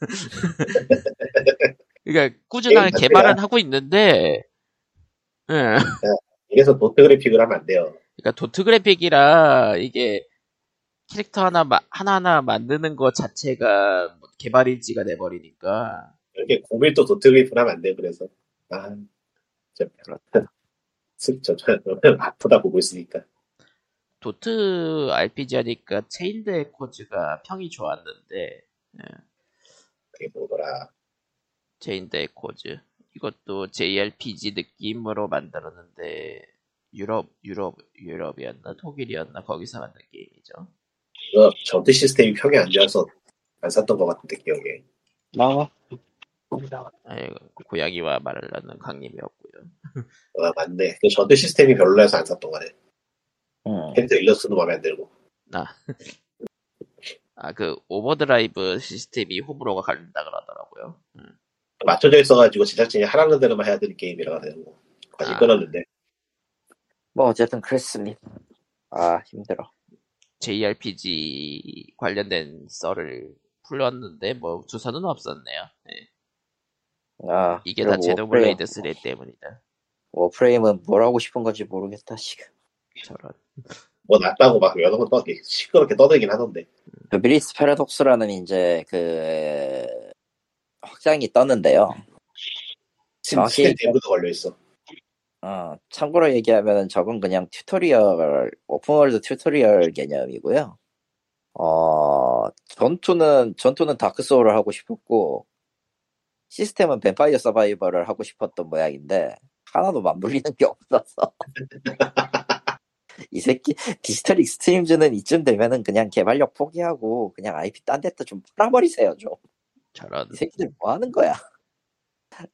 그러니까 꾸준하게 개발은 하고 있는데, 예. 이래서 도트 그래픽을 하면 안 돼요. 그러니까 도트 그래픽이라 이게 캐릭터 하나 마- 하나하나 만드는 것 자체가 뭐 개발일지가 돼버리니까 이렇게 고밀도 도트 그래픽을 하면 안 돼요, 그래서. 아, 진짜. 슬- 저, 저, 저는 아프다 보고 있으니까. 도트 RPG 하니까 Chained Echoes가 평이 좋았는데 그게 뭐더라. Chained Echoes 이것도 JRPG 느낌으로 만들었는데 유럽 유럽 유럽이었나 독일이었나 거기서 만든 게임이죠. 이거 전투 시스템이 평이 안 좋아서 안 샀던 것 같은데, 기억에. 나와. 나와. 아이고, 고양이와 말을 낳는 강림이었고요. 아, 맞네. 그 전투 시스템이 별로여서 안 샀던 거네. 음. 캐릭터 일러스트도 마음에 안 들고. 나. 아, 그, overdrive 시스템이 호불호가 갈린다 그러더라고요. 음. 맞춰져 있어가지고 제작진이 하라는 대로만 해야 되는 게임이라 가지고 관심 아. 끊었는데 뭐 어쨌든 그랬습니다. 아 힘들어. JRPG 관련된 썰을 풀렸는데, 뭐, 주소는 없었네요. 예. 아 이게 다 Xenoblade Warframe, 3 때문이다. Warframe은 뭘 하고 싶은 건지 모르겠다 지금. 저런. 뭐 낫다고 막 여러 번 떠게 시끄럽게 떠들긴 하던데 그 Duviri Paradox라는 이제 그 확장이 떴는데요. 정확히 스팀 데브도 걸려 있어. 어, 참고로 얘기하면 저건 그냥 tutorial, open world tutorial 개념이고요. 어, 전투는, 전투는 다크 소울을 하고 싶었고, 시스템은 Vampire Survival을 하고 싶었던 모양인데, 하나도 맞물리는 게 없어서. 이 새끼, Digital Extremes는 이쯤 되면은 그냥 개발력 포기하고, 그냥 IP 딴 데다 좀 팔아버리세요, 좀. 저런. 이 새끼들 뭐 하는 거야?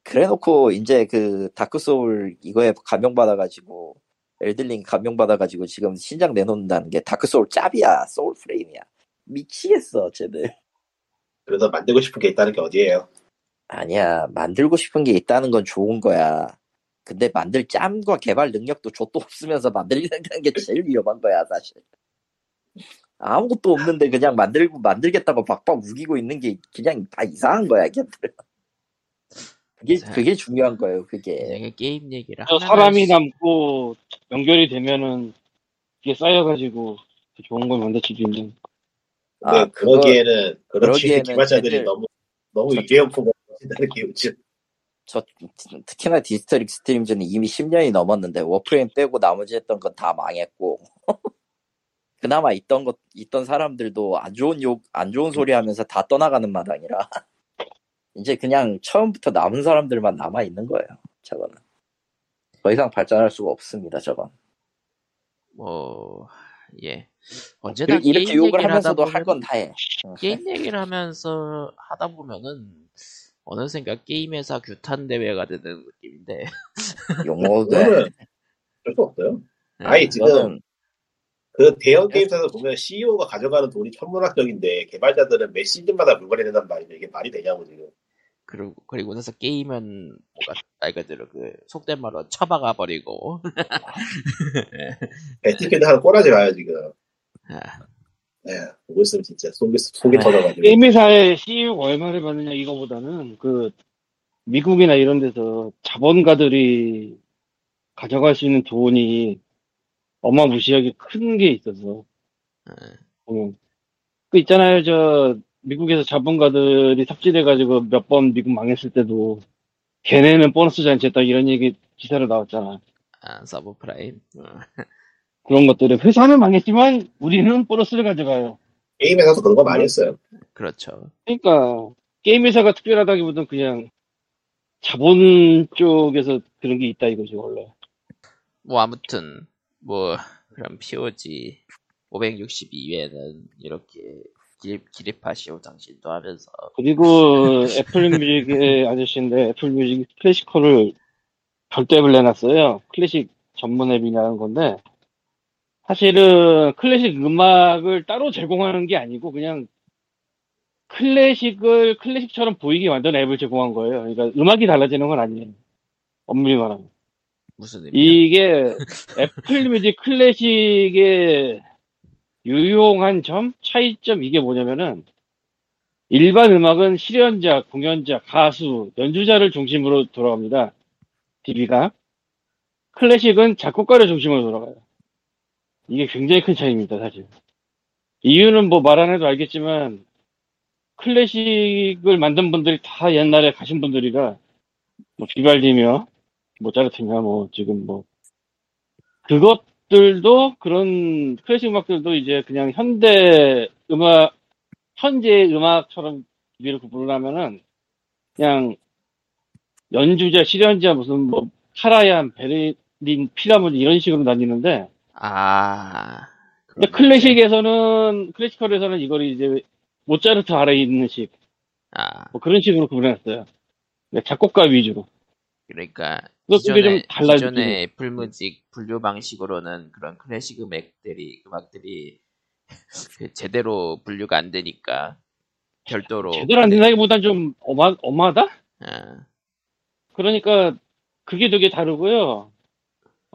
그래 놓고 이제 그 Dark Souls 이거에 감명받아가지고 Elden Ring 감명받아가지고 지금 신작 내놓는다는 게 Dark Souls 짭이야 Soulframe이야 미치겠어 쟤들 그래서 만들고 싶은 게 있다는 게 어디예요? 아니야. 만들고 싶은 게 있다는 건 좋은 거야. 근데 만들 짬과 개발 능력도 족도 없으면서 만들려는 게 제일 위험한 거야 사실. 아무것도 없는데 그냥 만들고 만들겠다고 박박 우기고 있는 게 그냥 다 이상한 거야 걔들 그게 그게 중요한 거예요 그게. 이게 게임 하면 사람이 남고 연결이 되면은 이게 쌓여가지고 더 좋은 걸 만들 수도 있는. 아, 그러기에는 그러기에는 개발자들이 너무 너무 하신 다는 게 요즘 저 특히나 Digital Extremes는 이미 10년이 넘었는데 Warframe 빼고 나머지 했던 건 다 망했고 그나마 있던 것 있던 사람들도 안 좋은 욕 안 좋은 소리 하면서 다 떠나가는 마당이라 이제 그냥 처음부터 남은 사람들만 남아 있는 거예요. 저거는 더 이상 발전할 수가 없습니다. 저건 뭐, 예. 언제나 이렇게, 이렇게 욕을 하면서도 할 건 다 해. 게임 얘기를 하면서 하다 보면은 어느샌가 게임 회사 규탄 대회가 되는 느낌인데. 용어가 그거는 어쩔 수 없어요. 예. 아이 지금 그 대형 게임사에서 보면 CEO가 가져가는 돈이 천문학적인데 개발자들은 매 시즌마다 물건이 된단 말이죠. 이게 말이 되냐고 지금. 그리고 그리고 나서 게임은 뭐가 말 그대로 그 속된 말로 처박아 버리고 배틀필드 하나 꼬라지 마요 지금. 아, 예, 보고 있으면 진짜 속이 속이 네. 터져가지고. 게임 회사의 CEO가 얼마를 받느냐 이거보다는 그 미국이나 이런 데서 자본가들이 가져갈 수 있는 돈이 어마무시하게 큰 게 있어서 아, 보면 그 있잖아요 저 미국에서 자본가들이 삽질해가지고 몇 번 미국 망했을 때도 걔네는 보너스 잔치했다 이런 얘기 기사로 나왔잖아 아 서브프라임 어. 그런 것들을 회사는 망했지만 우리는 보너스를 가져가요 게임 회사도 그런 거 많이 했어요. 그렇죠 그러니까 게임 회사가 특별하다기보다는 그냥 자본 쪽에서 그런 게 있다 이거지 원래. 뭐 아무튼 뭐 그럼 POG 562회는 이렇게 기립, 기립하시오 당신도 하면서 그리고 Apple Music의 아저씨인데 Apple Music Classical을 별도앱을 내놨어요. 클래식 전문 앱이라는 건데 사실은 클래식 음악을 따로 제공하는 게 아니고 그냥 클래식을 클래식처럼 보이게 만든 앱을 제공한 거예요. 그러니까 음악이 달라지는 건 아니에요. 엄밀히 말하면. 무슨 의미야? 이게 Apple Music 클래식의 유용한 점, 차이점 이게 뭐냐면은 일반 음악은 실연자, 공연자, 가수, 연주자를 중심으로 돌아갑니다. DB가. 클래식은 작곡가를 중심으로 돌아가요. 이게 굉장히 큰 차이입니다, 사실. 이유는 뭐 말 안 해도 알겠지만 클래식을 만든 분들이 다 옛날에 가신 분들이라 뭐 비발디며 모차르트냐 뭐 지금 뭐 그것들도 그런 클래식 음악들도 이제 그냥 현대 음악 현재 음악처럼 비를 구분하면은 그냥 연주자 실연자 무슨 뭐 카라얀 베를린 필하모닉 이런 식으로 나뉘는데 아 근데 클래식에서는 Classical에서는 이걸 이제 모차르트 아래에 있는 식 아 뭐 그런 식으로 구분했어요. 네, 작곡가 위주로. 그러니까 좀 기존의. 기존의 Apple Music 분류 방식으로는 그런 클래식 음악들이 음악들이 그 제대로 분류가 안 되니까 별도로 제대로 안 된다기보단 좀 어마, 어마하다? 아, 그러니까 그게 되게 다르고요.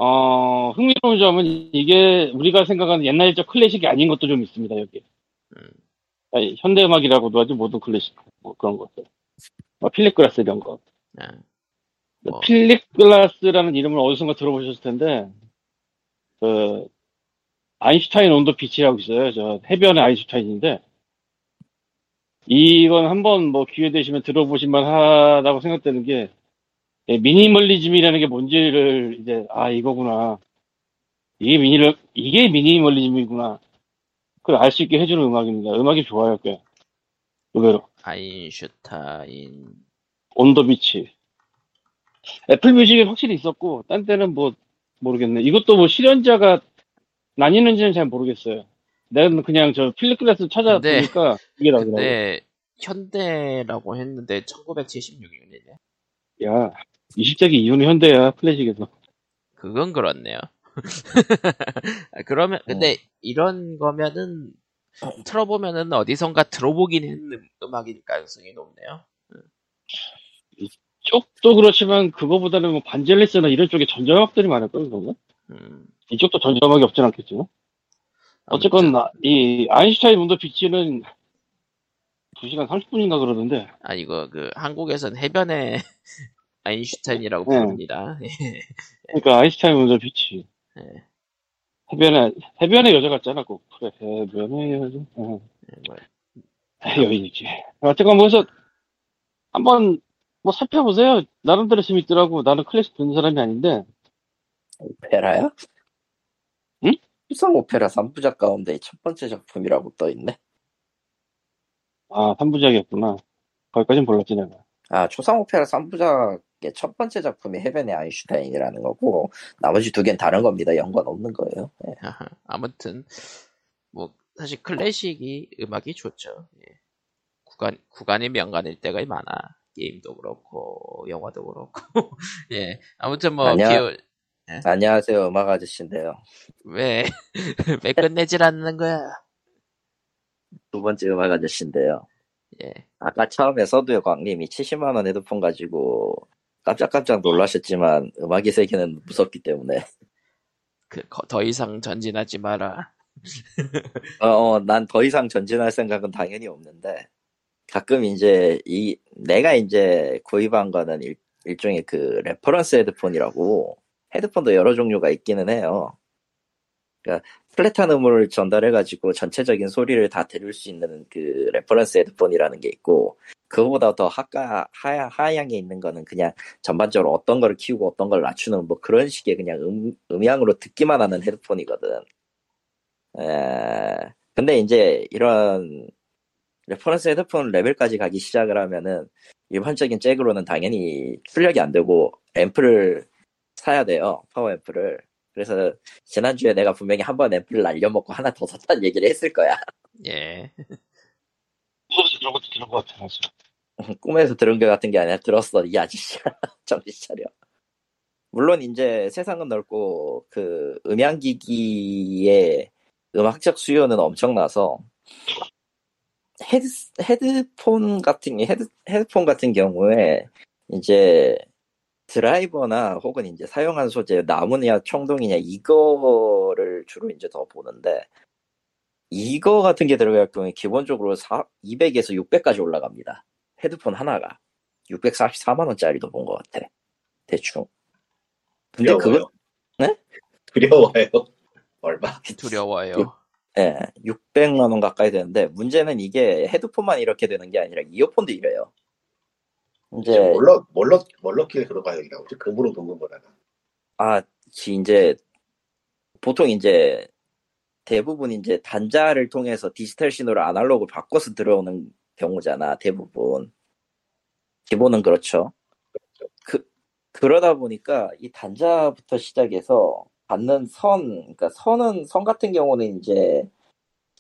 어, 흥미로운 점은 이게 우리가 생각하는 옛날적 클래식이 아닌 것도 좀 있습니다, 여기. 음. 아니, 현대음악이라고도 하지, 모든 클래식, 뭐 그런 것들. 뭐 필립글라스 이런 거. 아, 뭐. 필립글라스라는 이름을 어디선가 들어보셨을 텐데, 그, 아인슈타인 온더 비치라고 있어요. 저 해변의 아인슈타인인데, 이건 한번 뭐 기회 되시면 들어보실만 하다고 생각되는 게, 예, 미니멀리즘이라는 게 뭔지를 이제, 아, 이거구나. 이게 미니를, 이게 미니멀리즘이구나. 그걸 알 수 있게 해주는 음악입니다. 음악이 좋아요, 꽤. 의외로. 아인슈타인 온더 비치. 애플 뮤직에 확실히 있었고, 딴 데는 뭐, 모르겠네. 이것도 뭐 실현자가 나뉘는지는 잘 모르겠어요. 내가 그냥 저 필립글라스 찾아보니까 이게 나오더라고. 근데 현대라고 했는데 1976년이네 야, 20세기 이후는 현대야, 클래식에서. 그건 그렇네요 아, 그러면 근데 이런 거면은 틀어보면은 어디선가 들어보긴 했는 음악일 가능성이 높네요 쪽도 그렇지만 그거보다는 뭐 반젤리스나 이런 쪽에 전자음악들이 많을걸, 그런가? 음, 이쪽도 전자음악이 없진 않겠지만. 어쨌건, 나- 이 아인슈타인 온더 비치는 2시간 30분인가 그러던데. 아 이거 그 한국에선 해변의 아인슈타인이라고 네. 부릅니다 그러니까 아인슈타인 온더 비치. 네. 해변에, 해변에 여자 같잖아, 꼭. 그래, 해변에 여자. 어. 뭐, 여인이지. 어쨌건 뭐해서 한번 뭐 살펴보세요. 나름대로 재밌더라고. 나는 클래식 듣는 사람이 아닌데. 오페라야? 응? 수상 오페라 3부작 가운데 첫 번째 작품이라고 떠있네. 아, 3부작이었구나. 거기까진 몰랐지, 내가. 아, 초상 오페라 3부작 의첫 번째 작품이 해변의 아인슈타인이라는 거고, 나머지 두 개는 다른 겁니다. 연관 없는 거예요. 예. 아하, 아무튼 뭐 사실 클래식이 음악이 좋죠. 예. 구간 구간이 명간일 때가 많아. 게임도 그렇고 영화도 그렇고. 예. 아무튼 뭐 아니야. 비오 안녕하세요, 음악 아저씨인데요. 왜, 왜 끝내질 않는 거야? 두 번째 음악 아저씨인데요. 예. 아까 처음에 서두의 광님이 70만원 헤드폰 가지고 깜짝깜짝 놀라셨지만 음악의 세계는 무섭기 때문에 그, 거- 더 이상 전진하지 마라. 어, 어, 난 더 이상 전진할 생각은 당연히 없는데 가끔 이제 이 내가 이제 구입한 거는 일, 일종의 그 reference 헤드폰이라고 헤드폰도 여러 종류가 있기는 해요. 그러니까 flat한 음을 전달해가지고 전체적인 소리를 다 들을 수 있는 그 reference 헤드폰이라는 게 있고 그거보다 더 하가 하, 하향에 있는 거는 그냥 전반적으로 어떤 거를 키우고 어떤 걸 낮추는 뭐 그런 식의 그냥 음, 음향으로 듣기만 하는 헤드폰이거든. 에, 근데 이제 이런 reference 헤드폰 레벨까지 가기 시작을 하면은 일반적인 잭으로는 당연히 출력이 안 되고 앰프를 사야 돼요. 파워 앰프를. 그래서 지난주에 내가 분명히 한 번 앰프를 날려먹고 하나 더 샀다는 얘기를 했을 거야. 예. 그런 것도 들은 것 같아, 사실. 꿈에서 들은 것 같은 게 아니라 들었어. 이 아저씨야. 정신 차려. 물론 이제 세상은 넓고 그 음향기기의 음악적 수요는 엄청나서 헤드 헤드폰 같은 게 헤드 헤드폰 같은 경우에 이제 드라이버나 혹은 이제 사용한 소재 나무냐 청동이냐 이거를 주로 이제 더 보는데 이거 같은 게 들어갈 경우에 기본적으로 4, 200에서 600까지 올라갑니다. 헤드폰 하나가 644만 원짜리도 본 것 같아. 대충. 근데 두려워요. 그거 네? 두려워요. 얼마? 두려워요. 예, 600만 원 가까이 되는데 문제는 이게 헤드폰만 이렇게 되는 게 아니라 이어폰도 이래요. 이제 뭘로 뭘로 뭘로 길 그런 가격이 나오지? 금으로 거다가. 아, 지- 이제 보통 이제 대부분 이제 단자를 통해서 디지털 신호를 아날로그 바꿔서 들어오는 경우잖아. 대부분 기본은 그렇죠. 그 그러다 보니까 이 단자부터 시작해서 받는 선, 그러니까 선은 선 같은 경우는 이제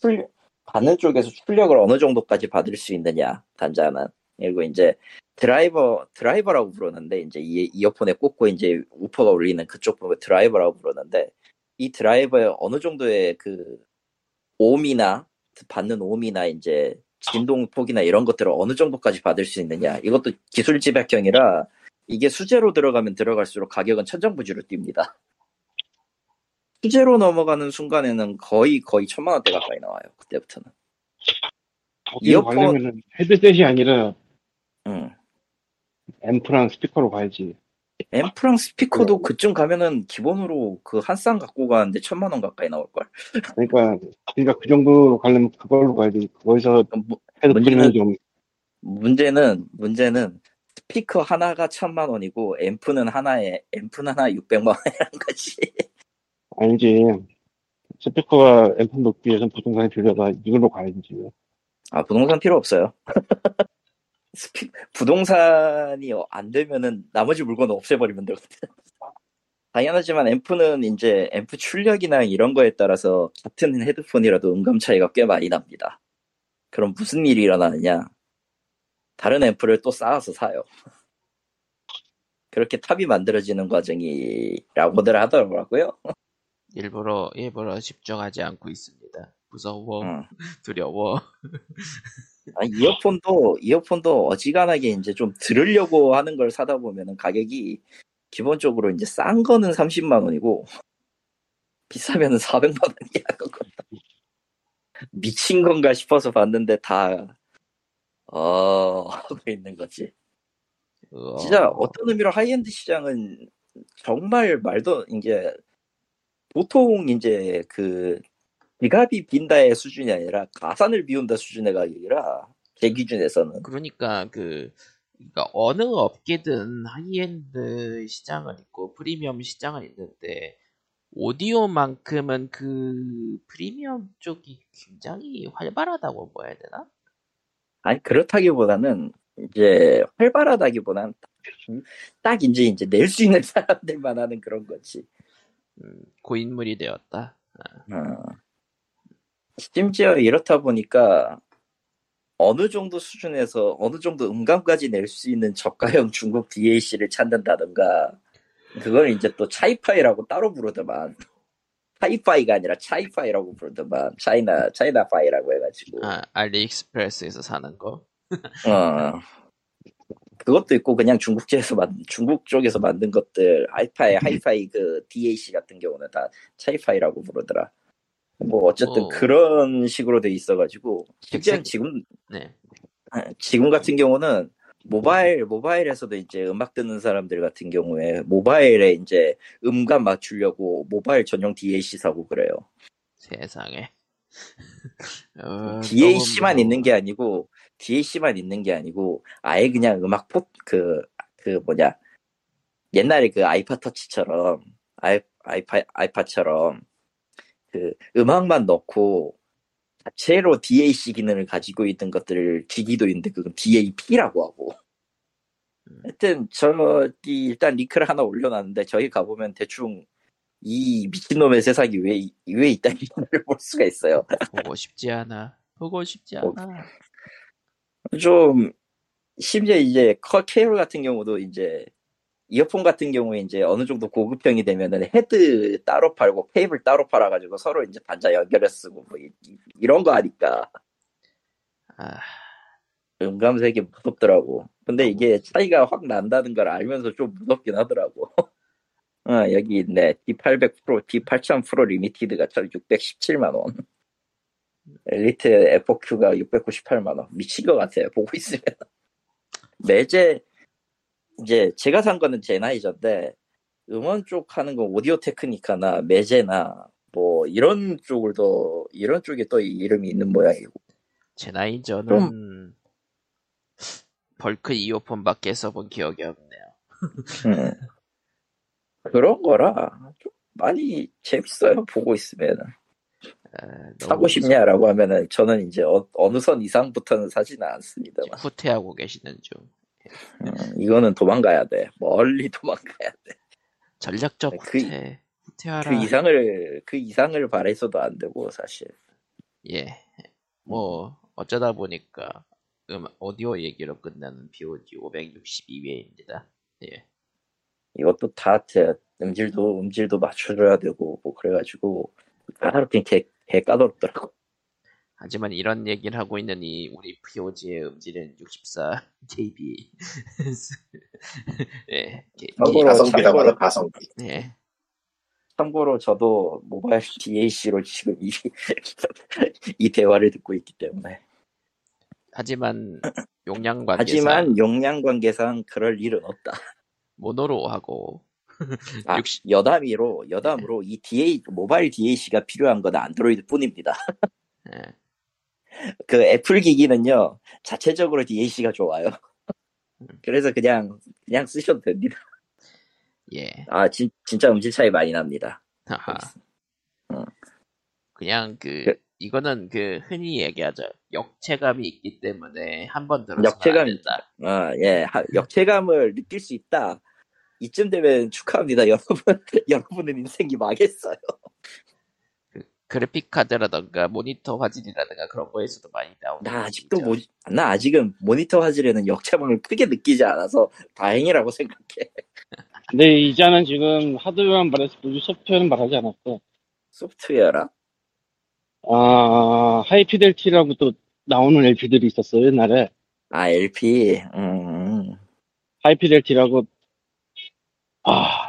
출 받는 쪽에서 출력을 어느 정도까지 받을 수 있느냐 단자는 그리고 이제 드라이버 드라이버라고 부르는데 이제 이 이어폰에 꽂고 이제 우퍼가 울리는 그쪽 부분 드라이버라고 부르는데 이 드라이버의 어느 정도의 그 오음이나 받는 오음이나 이제 진동 폭이나 이런 것들을 어느 정도까지 받을 수 있느냐 이것도 기술 집약형이라 이게 수제로 들어가면 들어갈수록 가격은 천정부지로 뜁니다. 수제로 넘어가는 순간에는 거의 거의 천만 원대 가까이 나와요. 그때부터는. 이어폰- 헤드셋이 아니라 응. 앰프랑 스피커로 가야지. 앰프랑 스피커도 그쯤 가면은 기본으로 그 한 쌍 갖고 가는데 천만 원 가까이 나올 걸? 그러니까, 그러니까 그 정도로 가려면 그걸로 가야지. 거기서 무- 헤드폰이면 문제는- 좀, 문제는 문제는 스피커 하나가 천만 원이고 앰프는 하나에 앰프는 하나 600만 원이라는 거지. 아니지. 스피커가 앰프 위해서는 부동산이 필요하다. 이걸로 가야지. 아 부동산 필요 없어요. 스피 부동산이 안 되면은 나머지 물건 없애버리면 되거든. 당연하지만 앰프는 이제 앰프 출력이나 이런 거에 따라서 같은 헤드폰이라도 음감 차이가 꽤 많이 납니다. 그럼 무슨 일이 일어나느냐? 다른 앰프를 또 쌓아서 사요. 그렇게 탑이 만들어지는 과정이라고들 하더라고요. 일부러, 일부러 집중하지 않고 있습니다. 무서워, 음. 두려워. 아, 이어폰도 이어폰도 어지간하게 이제 좀 들으려고 하는 걸 사다 보면은 가격이 기본적으로 이제 싼 거는 30만 원이고 비싸면은 400만 원이야 그거. 미친 건가 싶어서 봤는데 다 어, 하고 있는 거지. 어, 진짜 어떤 의미로 하이엔드 시장은 정말 말도 이제 보통 이제 그 지갑이 빈다의 수준이 아니라 가산을 비운다 수준의 가격이라 제 기준에서는 그러니까 그 그러니까 어느 업계든 하이엔드 시장은 있고 프리미엄 시장은 있는데 오디오만큼은 그 프리미엄 쪽이 굉장히 활발하다고 봐야 되나? 아니 그렇다기보다는 이제 활발하다기보다는 딱, 딱 이제 이제 낼 수 있는 사람들만 하는 그런 거지. 음, 고인물이 되었다. 어. 심지어 이렇다 보니까 어느 정도 수준에서 어느 정도 음감까지 낼 수 있는 저가형 중국 DAC를 찾는다던가 그걸 이제 또 차이파이라고 따로 부르더만. 차이파이가 아니라 차이파이라고 부르더만. 차이나, 차이나파이라고 해가지고. 아, 알리익스프레스에서 사는 거. 어. 그것도 있고 그냥 중국제에서 만 중국 쪽에서 만든 것들 하이파이 하이파이 그 DAC 같은 경우는 다 차이파이라고 부르더라. 뭐 어쨌든 어. 그런 식으로 돼 있어가지고 실제는 색- 지금 네. 지금 같은 경우는 모바일 모바일에서도 이제 음악 듣는 사람들 같은 경우에 모바일에 이제 음감 맞추려고 모바일 전용 DAC 사고 그래요. 세상에. 어, DAC만 너무 있는 게 아니고 DAC만 있는 게 아니고 아예 그냥 음악 포그 그 뭐냐 옛날에 그 iPod Touch처럼 아이 아이파 아이파처럼 그 음악만 넣고 자체로 DAC 기능을 가지고 있는 것들 기기도 있는데 그건 DAP라고 하고 음. 하여튼 저기 일단 링크를 하나 올려놨는데 저기 가보면 대충 이 미친놈의 세상이 왜, 왜 있다는 걸볼 수가 있어요. 보고 싶지 않아. 보고 싶지 어, 않아. 좀 심지어 이제 커 케이블 같은 경우도 이제 이어폰 같은 경우에 이제 어느 정도 고급형이 되면은 헤드 따로 팔고 케이블 따로 팔아가지고 서로 이제 단자 연결해 쓰고 뭐 이, 런 거 하니까 아, 음감색이 무섭더라고. 근데 이게 차이가 확 난다는 걸 알면서 좀 무섭긴 하더라고. 어, 여기 있네. D800 Pro, D8000 Pro Limited가 617만 원. Elite F4Q가 698만 원. 미친 것 같아요. 보고 있으면. Meze 이제 제가 산 거는 Sennheiser인데 음원 쪽 하는 건 Audio-Technica나 Meze나 뭐 이런 쪽을 더 이런 쪽에 또 이름이 있는 모양이고 Sennheiser는 벌크 이어폰밖에 써본 기억이 없네요. 음. 그런 거라 좀 많이 재밌어요 보고 있으면 아, 사고 싶냐라고 하면은 저는 이제 어, 느선 이상부터는 사지는 않습니다만 후퇴하고 계시는 중. 음, 이거는 도망가야 돼 멀리 도망가야 돼그 전략적 그- 후퇴. 후퇴하라. 이상을 그 이상을 바래서도 안 되고 사실 예. 뭐 어쩌다 보니까 음, 오디오 얘기로 끝나는 POG 562회입니다. 예. 이것도 다 제- 음질도 음질도 맞춰줘야 되고 뭐 그래가지고 까다롭긴 개, 개 까다롭더라고 하지만 이런 얘기를 하고 있는 이 우리 POG의 음질은 64 KB. 예. 하죠 참고로- 가성비. 예. 참고로 저도 모바일 DAC로 지금 이, 이 대화를 듣고 있기 때문에 하지만 용량 관계상 하지만 용량 관계상 그럴 일은 없다. 모노로 하고 아, 60 여담이로 여담으로 이 DA 모바일 DAC가 필요한 건 안드로이드 뿐입니다. 예. 그 애플 기기는요 자체적으로 DAC가 좋아요. 음. 그래서 그냥 그냥 쓰셔도 됩니다. 예. 아 진, 진짜 음질 차이 많이 납니다. 하하. 어. 그냥 그 그- 이거는 그 흔히 얘기하죠. 역체감이 있기 때문에 한 번 들어서 역체감이 안 된다. 아, 예, 하- 역체감을 느낄 수 있다. 이쯤 되면 축하합니다, 여러분. 여러분은 인생이 망했어요. 그래픽 카드라던가 모니터 화질이라든가 그런 거에서도 많이 나오는 나 아직도. 모, 나 아직은 모니터 화질에는 역체감을 크게 느끼지 않아서 다행이라고 생각해. 근데 이자는 지금 하드웨어만 말해서 굳이 소프트웨어는 말하지 않았고, 소프트웨어라? 아, 하이피델티라고 또 나오는 LP들이 있었어요, 옛날에. 아, LP. 음, 하이피델티라고, 아,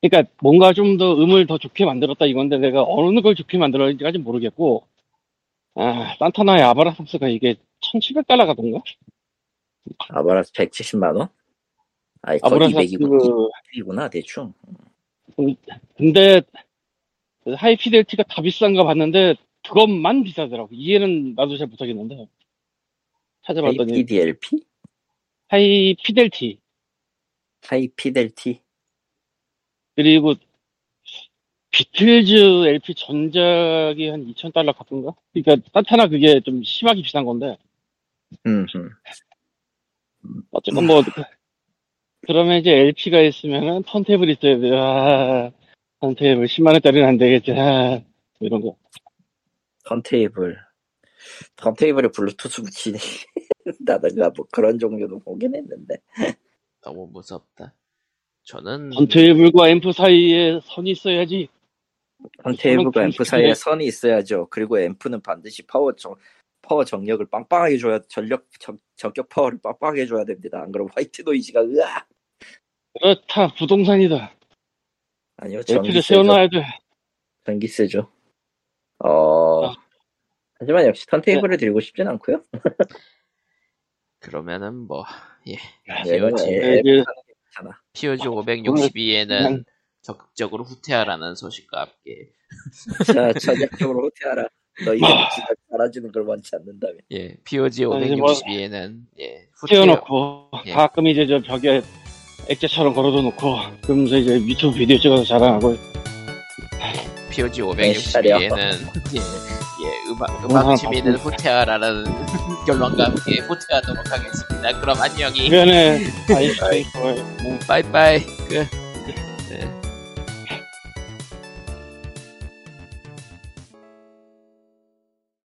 그러니까 뭔가 좀 더 음을 더 좋게 만들었다 이건데 내가 어느 걸 좋게 만들었는지까지 모르겠고, 아, 산타나의 아바라삭스가 이게 1700달러 가던가? 아바라스 170만원? 아이, 아바라삭스, 200이구나. 200이구나, 대충. 근데 그 하이피델티가 다 비싼가 봤는데 그것만 비싸더라고. 이해는 나도 잘 못하겠는데. 찾아봤더니 APDLP? 하이피델티 하이피델티? 그리고 비틀즈 LP 전작이 한 2,000달러 가끔가? 그러니까 산타나 그게 좀 심하게 비싼 건데 음, 음. 어쨌건 뭐 그러면 이제 LP가 있으면은 턴테이블 있어야 돼. 아, 턴테이블 10만 원짜리는 안 되겠지. 아, 이런 거. 턴테이블. 턴테이블에 블루투스 붙이니. 나든가 뭐 그런 종류도 보긴 했는데. 너무 무섭다. 저는 턴테이블과 앰프 사이에 선이 있어야지. 턴테이블과 저는 앰프 사이에. 선이 있어야죠. 그리고 앰프는 반드시 파워 정, 파워 정력을 빵빵하게 줘야 전력 적, 정격 파워를 빵빵하게 줘야 됩니다. 안 그러면 white noise가 으아 그렇다, 부동산이다. 아니요 전기세죠. 세워놔야 돼. 전기세죠. 어 아. 하지만 역시 턴테이블을 들고 싶진 않고요. 그러면은 뭐 예. 얘는 POG, 애- 네, 그- 괜찮아. POG 그냥- 562에는 적극적으로 후퇴하라는 소식과 함께 자 전략적으로 호퇴하라. 너희가 아. 지가 달아주는 걸 원치 않는다면. 예, POG 아니, 뭐- 562에는 예, 후퇴 세워놓고, 예. 가끔 이제 저 벽에 액자처럼 걸어둬 놓고, 그러면서 이제 유튜브 비디오 찍어서 자랑하고, POG 시작이요. 562에는 예, 예, 음악 음악 취미는 후퇴하라는 결론과 함께 후퇴하도록 하겠습니다. 그럼 안녕히 아이스크림 좋아해. 뭐, 빠이빠이 끝. 네.